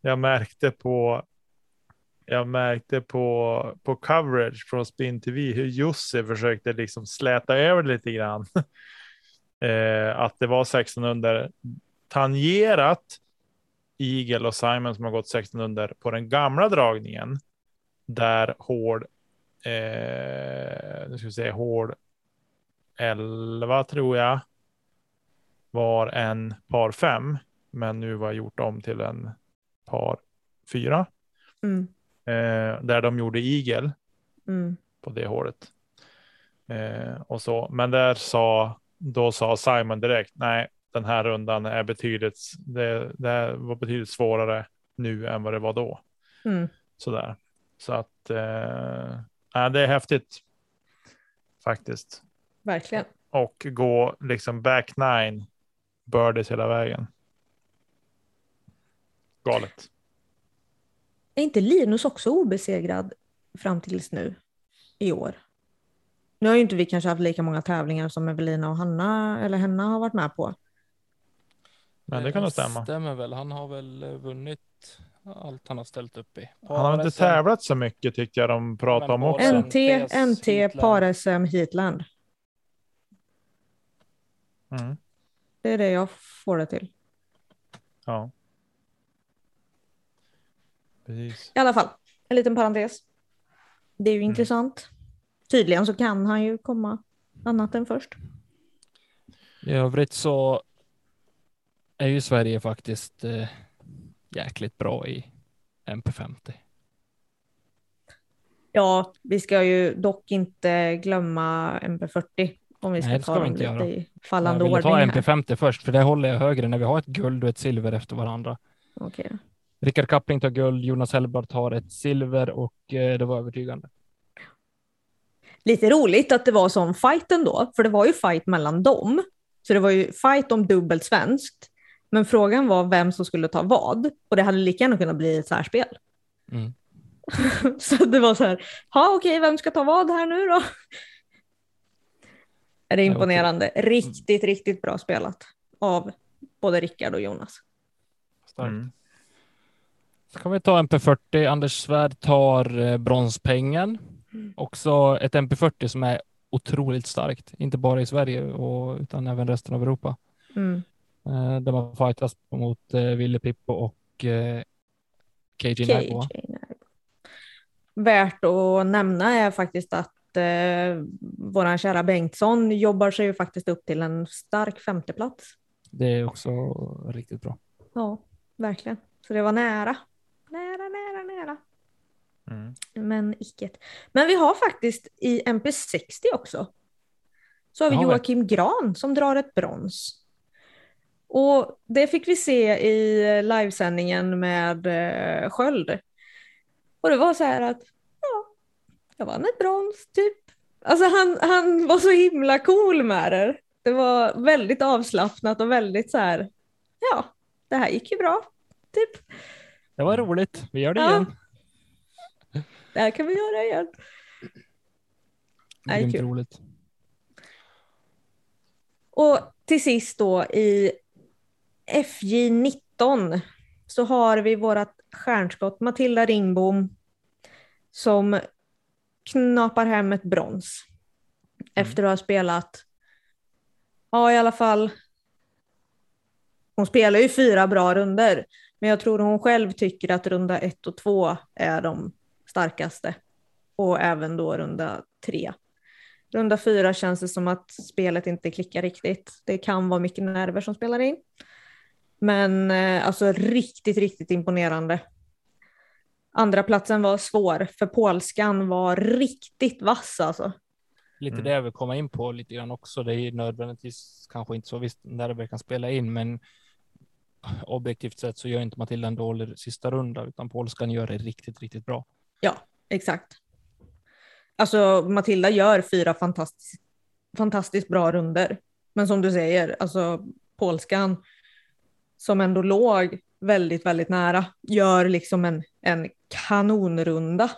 jag märkte på jag märkte på, på coverage från Spin TV hur Jussi försökte liksom släta över lite grann. [LAUGHS] eh, att det var 16 under tangerat Eagle och Simon som har gått 16 under på den gamla dragningen. Där hård, eh, nu ska vi se, hård 11 tror jag var en par fem, men nu var gjort om till en par fyra. Mm. Eh, där de gjorde igel Mm. på det hålet. Eh, och så. Men där sa, då sa Simon direkt, nej, den här rundan är betydligt, det, det var betydligt svårare nu än vad det var då. Mm. Sådär. Så att, eh, det är häftigt. Faktiskt. Verkligen. Och gå liksom back nine birdies hela vägen. Galet. Är inte Linus också obesegrad fram tills nu i år? Nu har ju inte vi kanske haft lika många tävlingar som Evelina och Hanna eller Henna har varit med på. Men det kan nog stämma. Stämmer väl. Han har väl vunnit allt han har ställt upp i. Han har inte Par-SM. tävlat så mycket tyckte jag de pratade om också. NT, NT, Heatland. par-SM, Heatland. Mm. Det är det jag får det till. Ja. Precis. I alla fall, en liten parentes. Det är ju Mm. intressant. Tydligen så kan han ju komma annat än först. I övrigt så är ju Sverige faktiskt eh, jäkligt bra i MP50. Ja, vi ska ju dock inte glömma MP40 om vi ska Nej, det ta ska vi dem inte göra. i Jag fallande vill ordning. ta här. MP50 först, för det håller jag högre när vi har ett guld och ett silver efter varandra. Okej. Rickard Kappling tar guld, Jonas Hellberg tar ett silver och eh, det var övertygande. Lite roligt att det var sån fight ändå, för det var ju fight mellan dem. Så det var ju fight om dubbelt svenskt. Men frågan var vem som skulle ta vad. Och det hade lika gärna kunnat bli ett särspel. Mm. [LAUGHS] så det var så här, ja okej, vem ska ta vad här nu då? Är det imponerande. Riktigt, riktigt bra spelat av både Rickard och Jonas. Starkt. Mm. Så kan vi ta MP40. Anders Svärd tar eh, bronspengen. Också ett MP40 som är otroligt starkt, inte bara i Sverige och, utan även resten av Europa. Mm. Eh, där man fightas mot eh, Ville Pippo och eh. KJ Nagua. Värt att nämna är faktiskt att eh, våran kära Bengtsson jobbar sig ju faktiskt upp till en stark femteplats. Det är också riktigt bra. Ja, verkligen. Så det var nära. Nära, nära, nära. Mm. Men icke. Men vi har faktiskt i MP60 också. Så har vi vi. Joakim Gran som drar ett brons. Och det fick vi se i livesändningen med eh, Sköld. Och det var så här att, ja, jag vann ett brons typ. Alltså han, han var så himla cool med det. Det var väldigt avslappnat och väldigt så här, ja, det här gick ju bra. Typ, Det var roligt. Vi gör det Ja. igen. det här kan vi göra igen. Grymt kul. roligt. Och till sist då i FJ19 så har vi vårat stjärnskott Matilda Ringbom som knapar hem ett brons. Efter att ha spelat, ja i alla fall, hon spelar ju fyra bra runder, men jag tror hon själv tycker att runda ett och två är de starkaste. Och även då runda tre. Runda fyra känns det som att spelet inte klickar riktigt. Det kan vara mycket nerver som spelar in. Men eh, alltså riktigt, riktigt imponerande. Andra platsen var svår, för polskan var riktigt vass alltså. Lite Mm. det jag vill komma in på lite grann också. Det är nödvändigtvis kanske inte så visst nerver kan spela in, men objektivt sett så gör inte Matilda en dålig sista runda, utan polskan gör det riktigt, riktigt bra. Ja, exakt. Alltså Matilda gör fyra fantastiskt, fantastiskt bra runder. Men som du säger, alltså polskan som ändå låg väldigt, väldigt nära gör liksom en, en kanonrunda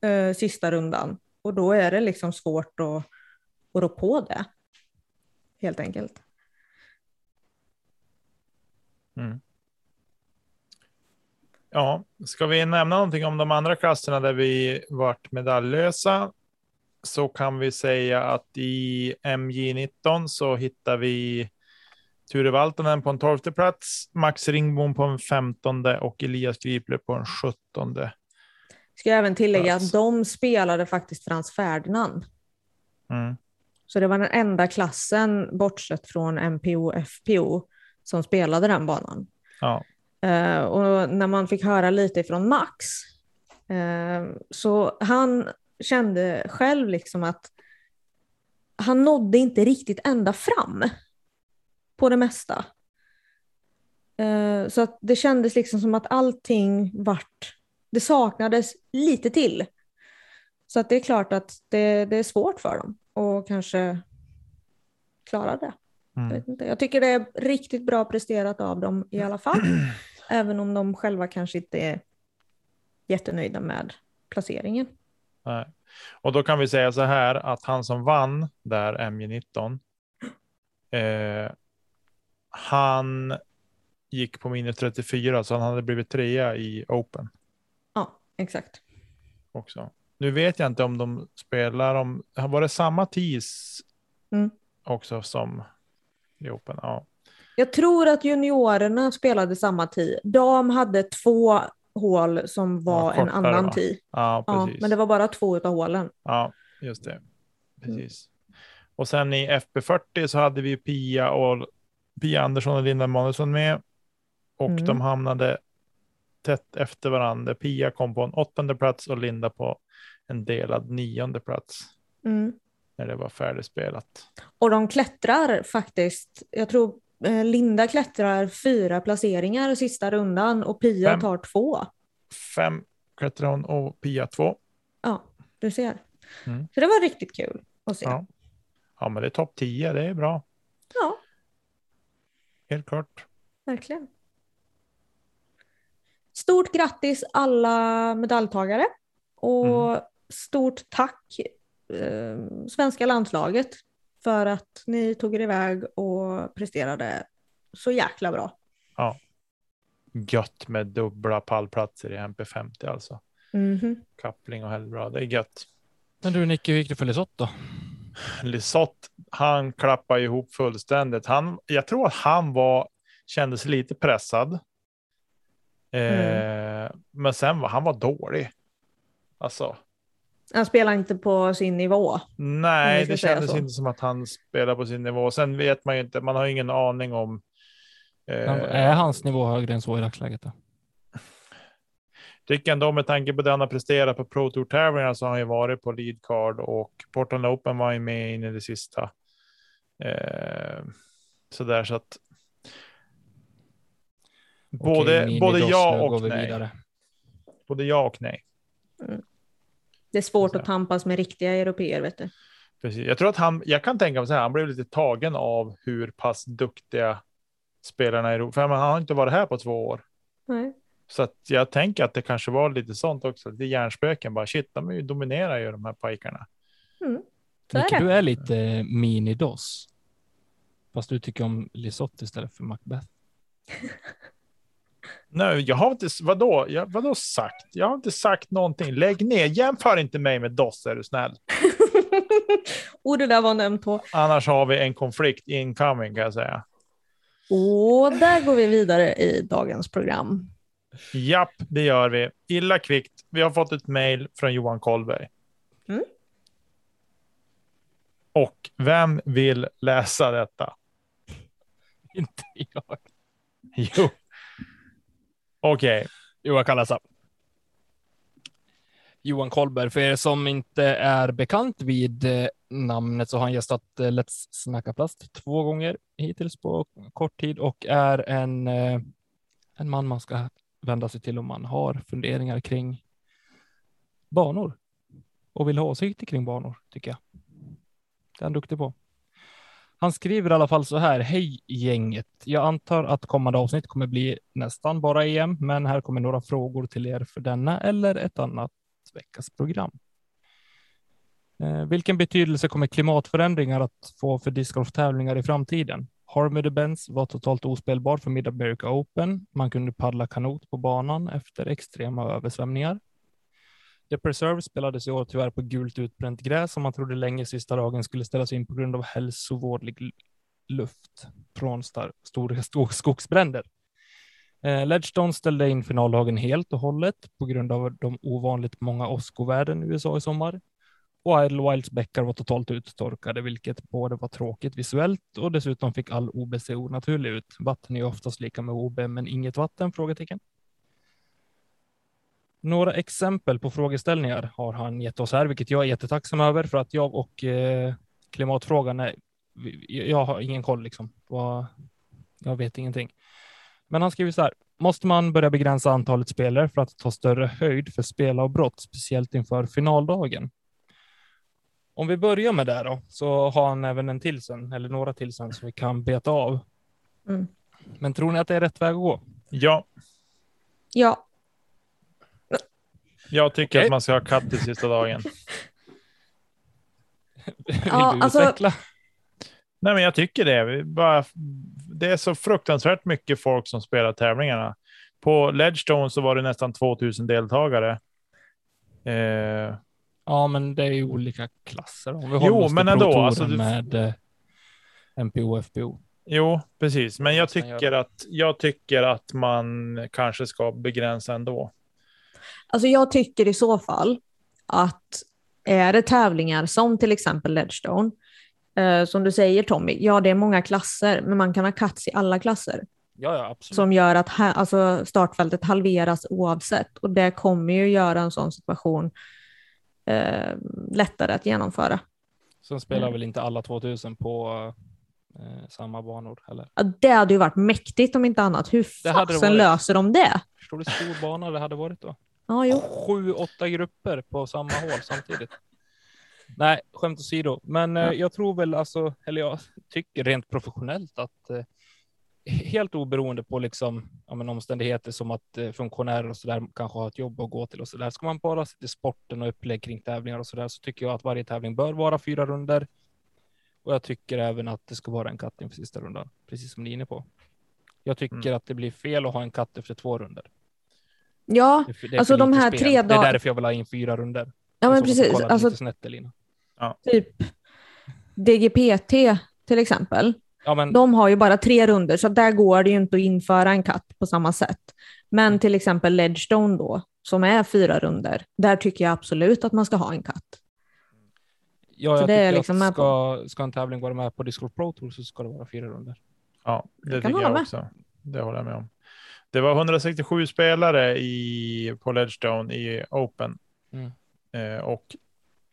eh, sista rundan. Och då är det liksom svårt att, att rå på det. Helt enkelt. Mm. Ja, ska vi nämna någonting om de andra klasserna där vi varit medaljlösa så kan vi säga att i MJ19 så hittar vi Ture Valtonen på en tolfte plats, Max Ringbom på en femtonde och Elias Gripler på en sjuttonde. Ska jag även tillägga att de spelade faktiskt Frans Ferdinand. Mm. Så det var den enda klassen, bortsett från MPO och FPO, som spelade den banan. Ja. Eh, och när man fick höra lite från Max, eh, så han kände själv liksom att han nådde inte riktigt ända fram på det mesta. Eh, så att det kändes liksom som att allting vart, det saknades lite till. Så att det är klart att det, det är svårt för dem att kanske klara det. Jag, Mm. inte. jag tycker det är riktigt bra presterat av dem i alla fall. [CLEARS THROAT] även om de själva kanske inte är jättenöjda med placeringen. Nej. Och då kan vi säga så här att han som vann där MJ19. Eh, han gick på minus 34 så han hade blivit trea i Open Ja, exakt. också. Nu vet jag inte om de spelar om. Var det samma TIS Mm. också som i Open? Ja, Jag tror att juniorerna spelade samma tid. De hade två hål som var Ja, en annan va? tid. ja Ja, men det var bara två av hålen. Ja, just det. Precis. Och sen i FB40 så hade vi Pia och Pia Andersson och Linda Emanuelsson med. Och Mm. de hamnade tätt efter varandra. Pia kom på en åttonde plats och Linda på en delad nionde plats Mm. när det var färdigspelat. Och de klättrar faktiskt. Jag tror eh, Linda klättrar fyra placeringar sista rundan och Pia Fem. tar två. Fem klättrade hon och Pia två. Ja, du ser. Mm. Så det var riktigt kul att se. Ja. Ja, men det är topp 10. Det är bra. Ja Helt klart. verkligen. Stort grattis alla medaljtagare och Mm. stort tack eh, svenska landslaget för att ni tog er iväg och presterade så jäkla bra. Gött med dubbla pallplatser i MP50 alltså. Mhm. Kappling och Hellbra. Det är gött. Men du Nicke, hur gick det för Lisotte då? Lisotte, han klappar ihop fullständigt. Han, jag tror att han var, kändes lite pressad. Eh, Men sen var han var dålig. Alltså, Han spelar inte på sin nivå. Nej, det kändes så. inte som att han spelar på sin nivå. Sen vet man ju inte, man har ingen aning om. Eh, Är hans nivå högre än så i dagsläget? Då? Tycker ändå med tanke på det han har presterat på Pro Tour tävlingarna så har han ju varit på lead card och Portland Open var ju med in i det sista. Eh, så där så att. Både, Okej, både ja och vi nej. vidare. Både ja och nej. Det är svårt Så. att tampas med riktiga europeer, vet du. Precis. Jag tror att han, jag kan tänka mig så här, han blev lite tagen av hur pass duktiga spelarna är. För han har inte varit här på två år. Nej. Så att jag tänker att det kanske var lite sånt också. Det är hjärnspöken bara shit, de dominerar ju de här pojkarna. Mm. Micke, du är lite mini-DOS. Fast du tycker om Lisotte istället för Macbeth. [LAUGHS] Nej, jag har inte, vadå, jag, vadå sagt? Jag har inte sagt någonting. Lägg ner, jämför inte mig med DOS är du snäll. [LAUGHS] och det där var nämnt på. Annars har vi en konflikt incoming kan jag säga. Och där går vi vidare i dagens program. Japp, det gör vi. Illa kvickt. Vi har fått ett mejl från Johan Kollberg. Mm. Och vem vill läsa detta? [LAUGHS] Inte jag. Jo. Okej, Jo, jag kan läsa. Johan Kollberg, för er som inte är bekant vid eh, namnet så har han gästat eh, Let's Snacka Plast två gånger hittills på kort tid och är en, eh, en man man ska vända sig till om man har funderingar kring banor och vill ha åsikter kring banor, tycker jag. Det är han duktig på. Han skriver i alla fall så här. Hej gänget. Jag antar att kommande avsnitt kommer bli nästan bara EM, men här kommer några frågor till er för denna eller ett annat veckas program. Eh, vilken betydelse kommer klimatförändringar att få för discgolftävlingar i framtiden? Harmony Benz var totalt ospelbar för Mid America Open. Man kunde paddla kanot på banan efter extrema översvämningar. The Preserve spelades i år tyvärr på gult utbränt gräs som man trodde länge sista dagen skulle ställas in på grund av hälsovådlig luft från stora skogsbränder. Eh, Ledgestone ställde in finaldagen helt och hållet på grund av de ovanligt många åskovärden i USA i sommar. Och Idle Wilds bäckar var totalt uttorkade, vilket både var tråkigt visuellt och dessutom fick all OB se onaturlig ut. Vatten är oftast lika med OB, men inget vatten? Frågetecken. Några exempel på frågeställningar har han gett oss här, vilket jag är jättetacksam över för att jag och eh, klimatfrågan är. Jag har ingen koll liksom. Jag vet ingenting. Men han skriver så här. Måste man börja begränsa antalet spelare för att ta större höjd för spelavbrott, speciellt inför finaldagen? Om vi börjar med det då, så har han även en till sen, eller några till sen, som vi kan beta av. Mm. Men tror ni att det är rätt väg att gå? ja, Ja, jag tycker Okej. att man ska ha katt i sista dagen. [LAUGHS] Vill Ja, du alltså- utveckla? Nej, men jag tycker det. Vi Bara, det är så fruktansvärt mycket folk som spelar tävlingarna. På Ledgestone så var det nästan 2000 deltagare. Eh, Ja, men det är ju olika klasser. Om vi Jo, men ändå, alltså du- med eh, MPO och FPO. jo, precis. Men jag tycker, att, jag tycker att man kanske ska begränsa ändå. alltså jag tycker i så fall att är det tävlingar som till exempel Ledgestone, eh, som du säger Tommy, ja det är många klasser, men man kan ha cuts i alla klasser Ja, ja, absolut. som gör att ha, alltså startfältet halveras oavsett och det kommer ju göra en sån situation eh, lättare att genomföra. Sen spelar Mm. väl inte alla 2000 på eh, samma banor heller. Ja, det hade ju varit mäktigt om inte annat. Hur fasen löser de det? Förstår du hur stor bana det hade varit då? Ja, jo. Sju, åtta grupper på samma hål samtidigt. Nej, skämt åsido. Men eh, Ja. jag tror väl alltså, eller jag tycker rent professionellt att eh, helt oberoende på liksom, ja, men omständigheter som att eh, funktionärer och så där kanske har ett jobb att gå till och så där. Ska man bara se till sporten och upplägg kring tävlingar och så där så tycker jag att varje tävling bör vara fyra runder. Och jag tycker även att det ska vara en katt inför sista rundan, precis som ni är inne på. Jag tycker Mm. att det blir fel att ha en katt efter två runder. Ja, Det det Alltså, de här spel. tre Det är därför jag vill ha in fyra runder. ja men precis. Alltså snett, Elina. typ DGPT till exempel. Ja, men De har ju bara tre runder så där går det ju inte att införa en katt på samma sätt. Men Mm. till exempel Ledgestone då, som är fyra runder, där tycker jag absolut att man ska ha en katt. ja, så jag det är tycker jag liksom att ska, ska en tävling vara med på Discord Pro Tour så ska det vara fyra runder. Ja, det kan tycker jag med. också. Det håller jag med om. Det var 167 spelare i, på Ledgestone i Open Mm. eh, och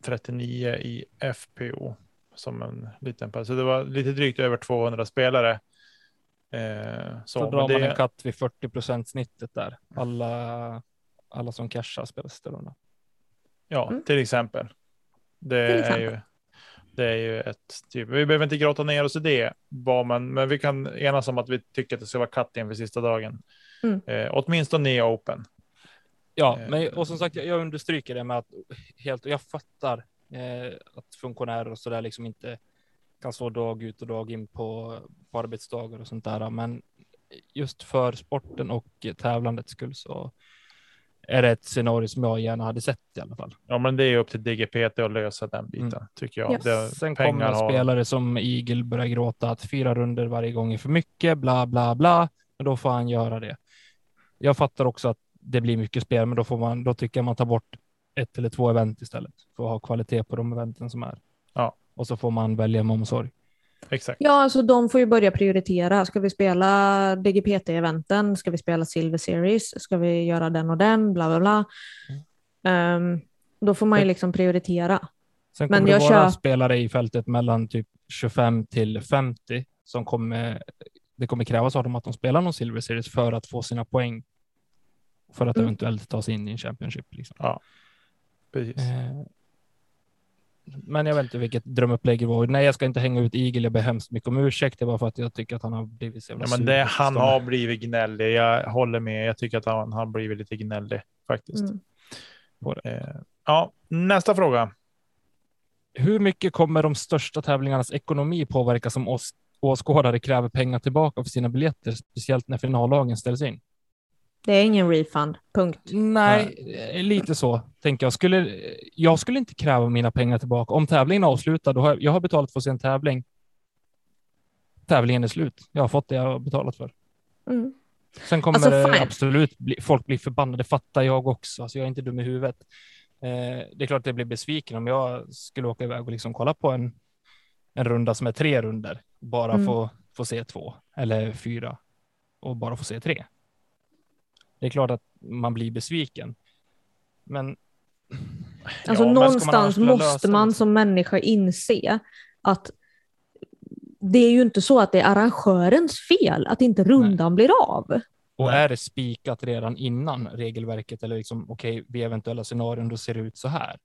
39 i FPO som en liten pass. Så det var lite drygt över 200 spelare. Eh, så, Så, drar det, man en katt vid 40 procent snittet där. Alla, alla som cashar rundan. Ja, Mm. till exempel. Det Till är exempel. ju. Det är ju ett typ. Vi behöver inte gråta ner oss i det, vad man, men vi kan enas om att vi tycker att det ska vara cutting för sista dagen. Mm. Eh, åtminstone i open. Ja, Eh. men och som sagt, jag, jag understryker det med att helt, jag fattar eh, att funktionärer och så där liksom inte kan stå dag ut och dag in på, på arbetsdagar och sånt där. Men just för sporten och tävlandets skull så är det ett scenario som jag gärna hade sett i alla fall. Ja, men det är upp till DGPT att lösa den biten Mm. tycker jag. Ja. Det, Sen kommer har- spelare som Eagle börja gråta att fyra runder varje gång är för mycket, bla bla bla. Men då får han göra det. Jag fattar också att det blir mycket spel, men då får man, då tycker jag man tar bort ett eller två event istället för att ha kvalitet på de eventen som är. Ja. Och så får man välja med omsorg. Exakt. Ja, alltså de får ju börja prioritera. Ska vi spela DGPT-eventen? Ska vi spela Silver Series? Ska vi göra den och den? Bla bla bla. Ehm, då får man ju liksom prioritera. Sen Men kommer det jag vara köp- spelare i fältet mellan typ 25 till 50 som kommer. Det kommer krävas av dem att de spelar någon Silver Series för att få sina poäng. För att Mm. eventuellt ta sig in i en Championship. Liksom. Precis. Eh, Men jag vet inte vilket drömupplägg det var. Nej, jag ska inte hänga ut Eagle. Jag ber hemskt mycket om ursäkt. Det var för att jag tycker att han har blivit så jävla Ja, men det, han har blivit gnällig. Jag håller med. Jag tycker att han har blivit lite gnällig faktiskt. Mm. Eh, ja, nästa fråga. Hur mycket kommer de största tävlingarnas ekonomi påverkas om oss åskådare kräver pengar tillbaka för sina biljetter, speciellt när finallagen ställs in? Det är ingen refund, punkt. Nej, eh, lite så tänker jag. Skulle, jag skulle inte kräva mina pengar tillbaka. Om tävlingen är avslutad, då har jag, jag har betalat för att se en tävling. Tävlingen är slut. Jag har fått det jag har betalat för. Mm. Sen kommer Alltså, det fine. absolut bli, folk bli förbannade, fattar jag också. Alltså, jag är inte dum i huvudet. Eh, det är klart att jag blir besviken om jag skulle åka iväg och liksom kolla på en, en runda som är tre runder, bara Mm. få, få se två eller fyra och bara få se tre. Det är klart att man blir besviken. Men [CLEARS THROAT] Alltså Ja, man någonstans lösa måste man så- som människa inse att det är ju inte så att det är arrangörens fel att inte rundan blir av. Och Nej. är det spikat redan innan regelverket eller liksom okej, vid eventuella scenarion då ser det ut så här.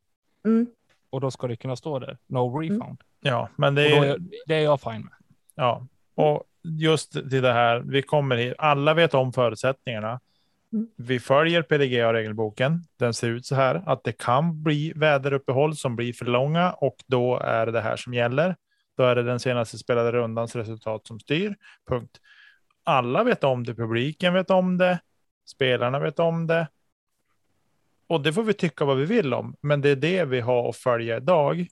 Mm. Och då ska det kunna stå där, no refund. Ja, men det är, är, det är jag fine med. ja, och just till det här. Vi kommer hit. Alla vet om förutsättningarna. Vi följer PDGA regelboken. Den ser ut så här att det kan bli väderuppehåll som blir för långa och då är det här som gäller. Då är det den senaste spelade rundans resultat som styr. Punkt. Alla vet om det. Publiken vet om det. Spelarna vet om det. Och det får vi tycka vad vi vill om, men det är det vi har att följa idag.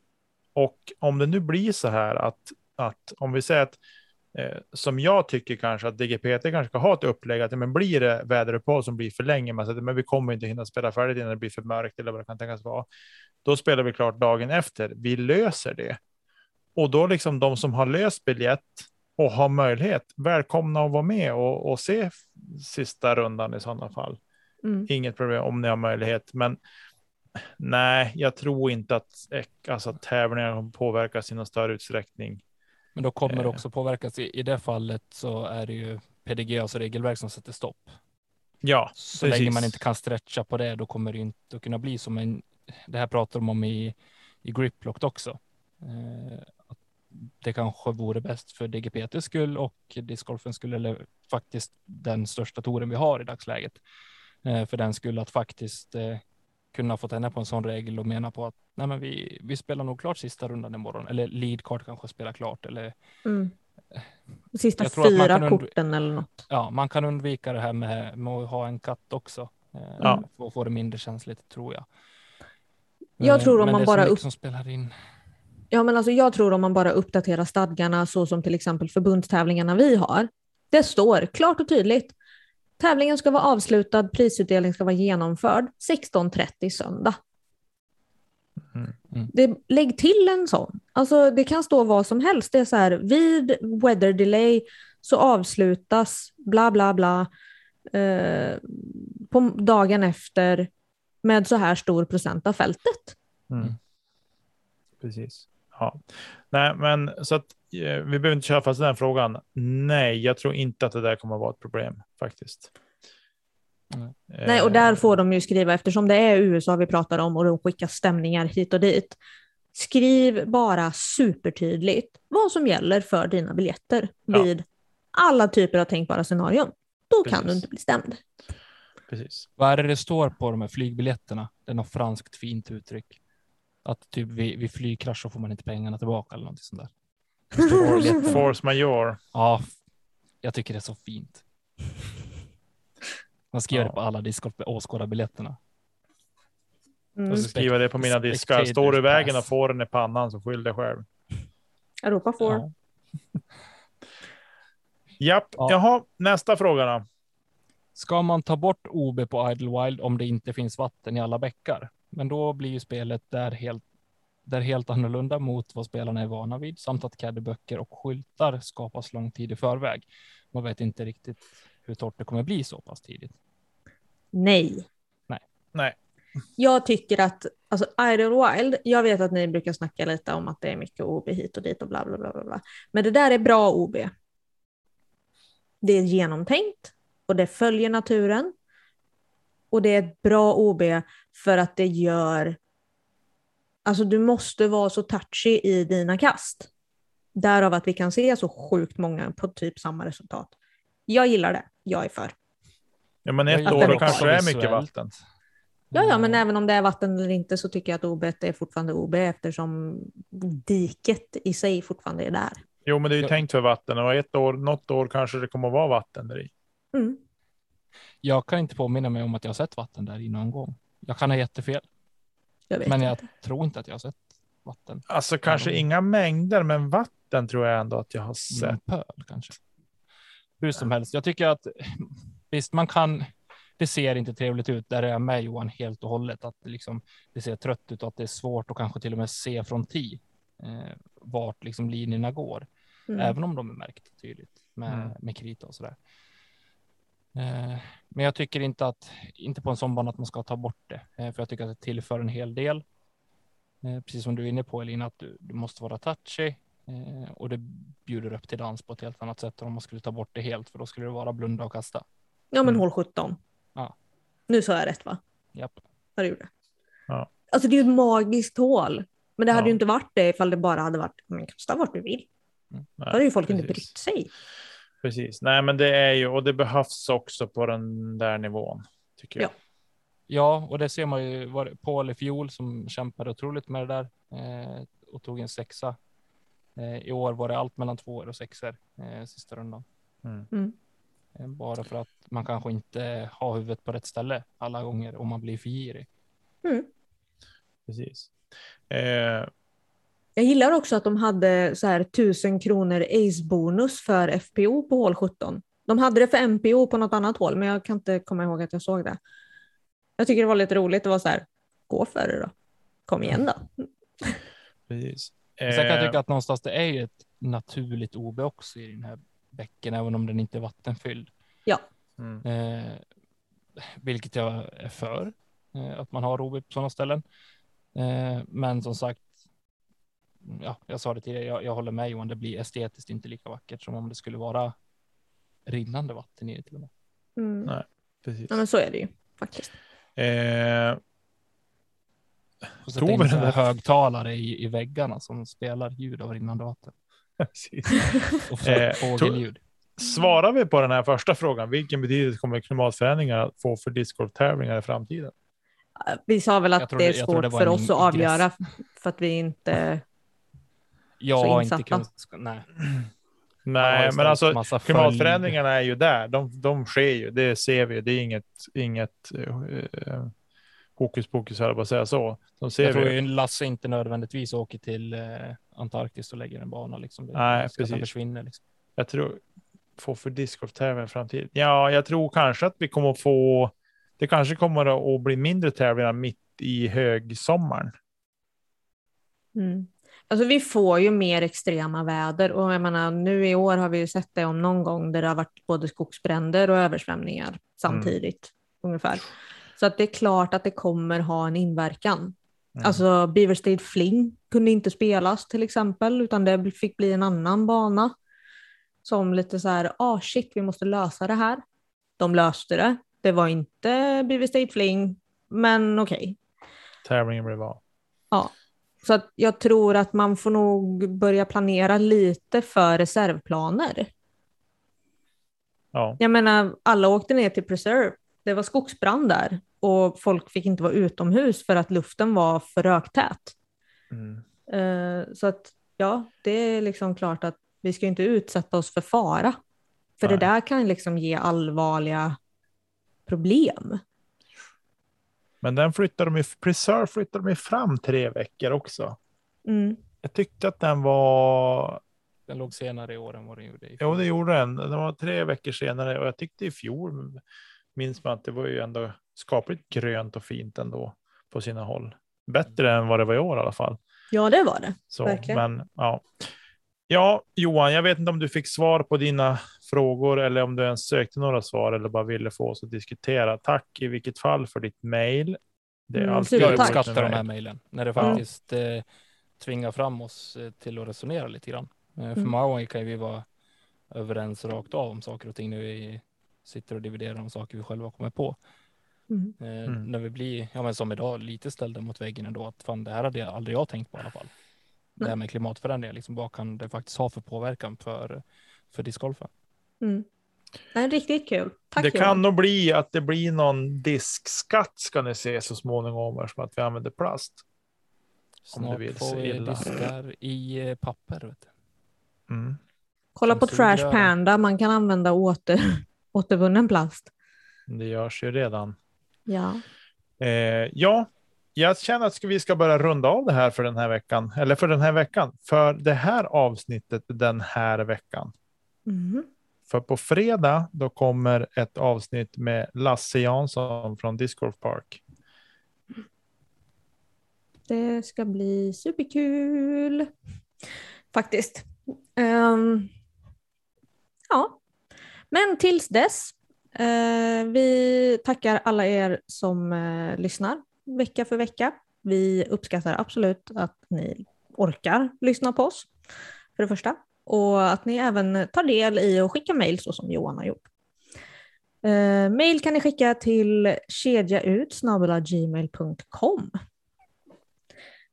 Och om det nu blir så här att, att om vi säger att som jag tycker kanske att DGPT kanske ska ha ett upplägg att men blir det väderuppehåll som blir för länge, man säger, men vi kommer inte hinna spela färdigt innan det blir för mörkt eller vad det kan tänkas vara. Då spelar vi klart dagen efter. Vi löser det. Och då liksom de som har löst biljett och har möjlighet, välkomna att vara med och, och se sista rundan i sådana fall. Mm. Inget problem om ni har möjlighet, men nej, jag tror inte att eh, alltså, att tävlingar påverkas i någon större utsträckning. Men då kommer det Eh. också påverkas. I, I det fallet så är det ju PDG, alltså regelverk som sätter stopp. Ja, Så Precis. länge man inte kan stretcha på det, då kommer det inte att kunna bli som en, det här pratar de om i, i griplock också. Eh, att det kanske vore bäst för DGPTs skull och discgolfens skull, eller faktiskt den största touren vi har i dagsläget. Eh, för den skull att faktiskt eh, kunna få tända på en sån regel och mena på att nej, men vi, vi spelar nog klart sista rundan imorgon, eller lead card kanske spelar klart, eller Mm. Sista fyra korten eller något. ja, man kan undvika det här med, med att ha en katt också. Eh, Ja. För att få det mindre känsligt tror jag. Jag Eh, tror om men man bara mycket upp- som spelar in. Ja, men alltså jag tror om man bara uppdaterar stadgarna så som till exempel förbundstävlingarna vi har. Det står klart och tydligt. Tävlingen ska vara avslutad, prisutdelning ska vara genomförd 16.30 söndag. Mm. Mm. Det, lägg till en sån. Alltså det kan stå vad som helst. Det är så här, vid weather delay så avslutas bla bla bla eh, på dagen efter med så här stor procent av fältet. Mm. Precis. Ja. Nej, men så att eh, vi behöver inte köra fast den frågan. Nej, jag tror inte att det där kommer att vara ett problem faktiskt. Nej. Och där får de ju skriva eftersom det är USA vi pratar om och de skickar stämningar hit och dit. Skriv bara supertydligt vad som gäller för dina biljetter Ja. vid alla typer av tänkbara scenarion. Då kan Precis. du inte bli stämd. Precis. Vad är det det står på de här flygbiljetterna? Det är något franskt fint uttryck. Att typ vid, vid flygkrasch så får man inte pengarna tillbaka eller något sånt där. [LAUGHS] Force, majeure. Ja, jag tycker det är så fint. Man skriver Ja. det på alla åskådarbiljetterna. Mm. Och så skriva det på mina diskar. Står du i vägen och får den i pannan så skyll dig själv. Europa får. Ja. [LAUGHS] Japp, Ja. jaha, nästa fråga då. Ska man ta bort OB på Idlewild om det inte finns vatten i alla bäckar? Men då blir ju spelet där helt, där helt annorlunda mot vad spelarna är vana vid, samt att caddyböcker och skyltar skapas lång tid i förväg. Man vet inte riktigt hur torrt det kommer bli så pass tidigt. Nej. Nej. Jag tycker att, alltså Idlewild, jag vet att ni brukar snacka lite om att det är mycket OB hit och dit och bla bla bla. bla, bla. Men det där är bra OB. Det är genomtänkt och det följer naturen. Och det är ett bra OB för att det gör, alltså du måste vara så touchy i dina kast. Därav att vi kan se så sjukt många på typ samma resultat. Jag gillar det, jag är för. Ja, men ett år då kanske det är mycket vatten. Ja, ja, men även om det är vatten eller inte så tycker jag att OB är fortfarande OB eftersom diket i sig fortfarande är där. Jo, men det är ju tänkt för vatten och ett år, något år kanske det kommer att vara vatten där i. Mm. Jag kan inte påminna mig om att jag har sett vatten där i någon gång. Jag kan ha jättefel, Jag vet men jag inte. tror inte att jag har sett vatten. Alltså kanske de- inga mängder, men vatten tror jag ändå att jag har sett. Någon pöl kanske. Hur som helst, jag tycker att visst, man kan. Det ser inte trevligt ut. Där är jag med Johan helt och hållet. Att det, liksom, det ser trött ut och att det är svårt att kanske till och med se från tid eh, vart liksom linjerna går. Mm. Även om de är märkta tydligt med, Mm. med krita och sådär. Eh, men jag tycker inte att inte på en sån bana att man ska ta bort det, eh, för jag tycker att det tillför en hel del. Eh, precis som du är inne på Elina, att du, du måste vara touchy eh, och det bjuder upp till dans på ett helt annat sätt än om man skulle ta bort det helt, för då skulle det vara blunda och kasta. Ja, men Mm. hål 17. Ja. Nu sa jag rätt va? Japp. Ja, det gjorde jag. Ja. Alltså det är ju ett magiskt hål. Men det hade Ja. ju inte varit det ifall det bara hade varit, men kasta vart du vill. Nej, Då hade ju folk inte precis. brytt sig. Precis. Nej, men det är ju och det behövs också på den där nivån tycker jag. Ja, och det ser man ju. Var det Paul i fjol som kämpade otroligt med det där eh, och tog en sexa. Eh, I år var det allt mellan två och sexer eh, sista rundan. Mm. Mm. Eh, Bara för att man kanske inte har huvudet på rätt ställe alla gånger om man blir för girig. Precis. Eh, Jag gillar också att de hade så här 1000 kronor ace-bonus för FPO på hål 17. De hade det för MPO på något annat hål, men jag kan inte komma ihåg att jag såg det. Jag tycker det var lite roligt. Det var så här, gå för det då. Kom igen då. precis. Sen kan jag Eh, tycka att någonstans det är ju ett naturligt OB också i den här bäcken, även om den inte är vattenfylld. mm. Eh, vilket jag är för, eh, att man har OB på sådana ställen. Eh, men som sagt, ja, jag sa det tidigare, jag, jag håller med Johan, det blir estetiskt inte lika vackert som om det skulle vara rinnande vatten i det till och med. Mm. Nej. Precis. Ja, men så är det ju faktiskt. Eh, Och sätta in vi så högtalare i, i väggarna som spelar ljud av rinnande vatten. [LAUGHS] precis. [LAUGHS] Och Eh, fågelljud. Svarar vi på den här första frågan, vilken betydelse kommer klimatförändringar att få för discgolftävlingar i framtiden? Vi sa väl att det är svårt det för oss att avgöra för att vi inte... [LAUGHS] Jag så har inte kunskap. Nej. [CLEARS THROAT] Nej, men alltså klimatförändringarna är ju där. De, de sker ju, det ser vi. Det är inget, inget uh, hokus pokus, höll jag på att säga så. De ser Jag tror vi. ju Lasse inte nödvändigtvis åker till eh, Antarktis och lägger en bana. Liksom. Nej, att precis. försvinner. Liksom. Jag tror få för discgolftävlingar i framtiden. Ja, jag tror kanske att vi kommer att få. Det kanske kommer att bli mindre tävlingar mitt i högsommaren. Mm. Alltså vi får ju mer extrema väder och jag menar nu i år har vi ju sett det om någon gång där det har varit både skogsbränder och översvämningar samtidigt ungefär. Så att det är klart att det kommer ha en inverkan. Mm. Alltså Beaver State Fling kunde inte spelas till exempel utan det fick bli en annan bana. Som lite så här, ah shit vi måste lösa det här. De löste det. Det var inte Beaver State Fling men okej. Tävlingen blev av. Så att jag tror att man får nog börja planera lite för reservplaner. Ja, Jag menar, alla åkte ner till Preserve. Det var skogsbrand där och folk fick inte vara utomhus för att luften var för röktät. mm. Eh, Så att ja, det är liksom klart att vi ska inte utsätta oss för fara. För Nej. det där kan liksom ge allvarliga problem. Men den flyttade de, i- Preserve flyttade de ju fram tre veckor också. Mm. Jag tyckte att den var, Den låg senare i år än vad den gjorde i jo det gjorde den, den var tre veckor senare och jag tyckte i fjol, minns man att det var ju ändå skapligt grönt och fint ändå på sina håll. Bättre än vad det var i år i alla fall. Ja, det var det. Så, Verkligen. men, ja. Ja, Johan, jag vet inte om du fick svar på dina frågor eller om du ens sökte några svar eller bara ville få oss att diskutera. Tack i vilket fall för ditt mejl. Det är Mm, alltid Jag uppskattar de här mejl. mejlen när det Ja. faktiskt eh, tvingar fram oss eh, till att resonera lite grann. Eh, för Mm. många gånger kan vi vara överens rakt av om saker och ting när vi sitter och dividerar om saker vi själva kommer på. Mm. Eh, Mm. När vi blir, ja men som idag, lite ställda mot väggen ändå. Att fan, det här hade jag aldrig jag tänkt på i alla fall. Det här Nej. med klimatförändringar, liksom, vad kan det faktiskt ha för påverkan för, för discgolfen? Mm. Nej, riktigt kul. Tack det Johan. kan nog bli att det blir någon diskskatt ska ni se så småningom eftersom att vi använder plast. Om du Snart vill får vi illa. diskar i eh, papper. Vet du. Mm. Kolla som på. Trash Panda, man kan använda åter, [LAUGHS] återvunnen plast. Det görs ju redan. Ja. Eh, ja, jag känner att vi ska börja runda av det här för den här veckan. Eller för den här veckan. För det här avsnittet den här veckan. Mm. För på fredag då kommer ett avsnitt med Lasse Jansson från Discord Park. Det ska bli superkul. Faktiskt. Ehm, ja, men tills dess. eh, vi tackar alla er som eh, lyssnar vecka för vecka. Vi uppskattar absolut att ni orkar lyssna på oss, för det första. Och att ni även tar del i att skicka mejl så som Johan har gjort. Eh, mejl kan ni skicka till kedja.ut.gmail.com.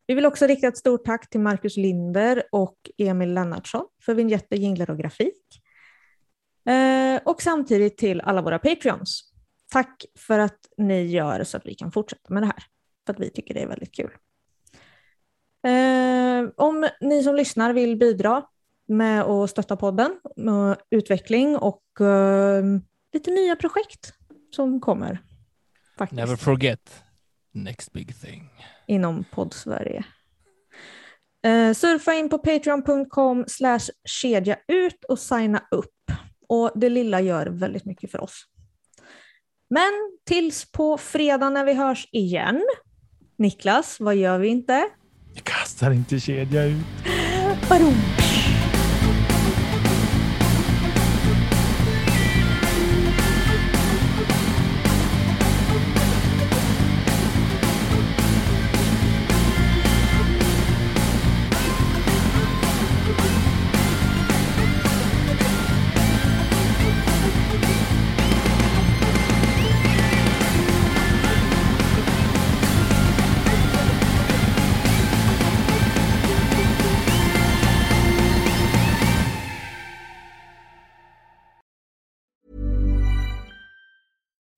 Vi vill också rikta ett stort tack till Marcus Linder och Emil Lennartsson för vinjetter, jinglar och grafik. Eh, och samtidigt till alla våra Patreons. Tack för att ni gör så att vi kan fortsätta med det här. För att vi tycker det är väldigt kul. Eh, om ni som lyssnar vill bidra med att stötta podden, med utveckling och eh, lite nya projekt som kommer. Faktiskt Never forget next big thing. inom podd-Sverige. Eh, surfa in på patreon.com slash kedja ut och signa upp. Och det lilla gör väldigt mycket för oss. Men tills på fredag när vi hörs igen. Niklas, vad gör vi inte? Vi kastar inte kedja ut. Badum!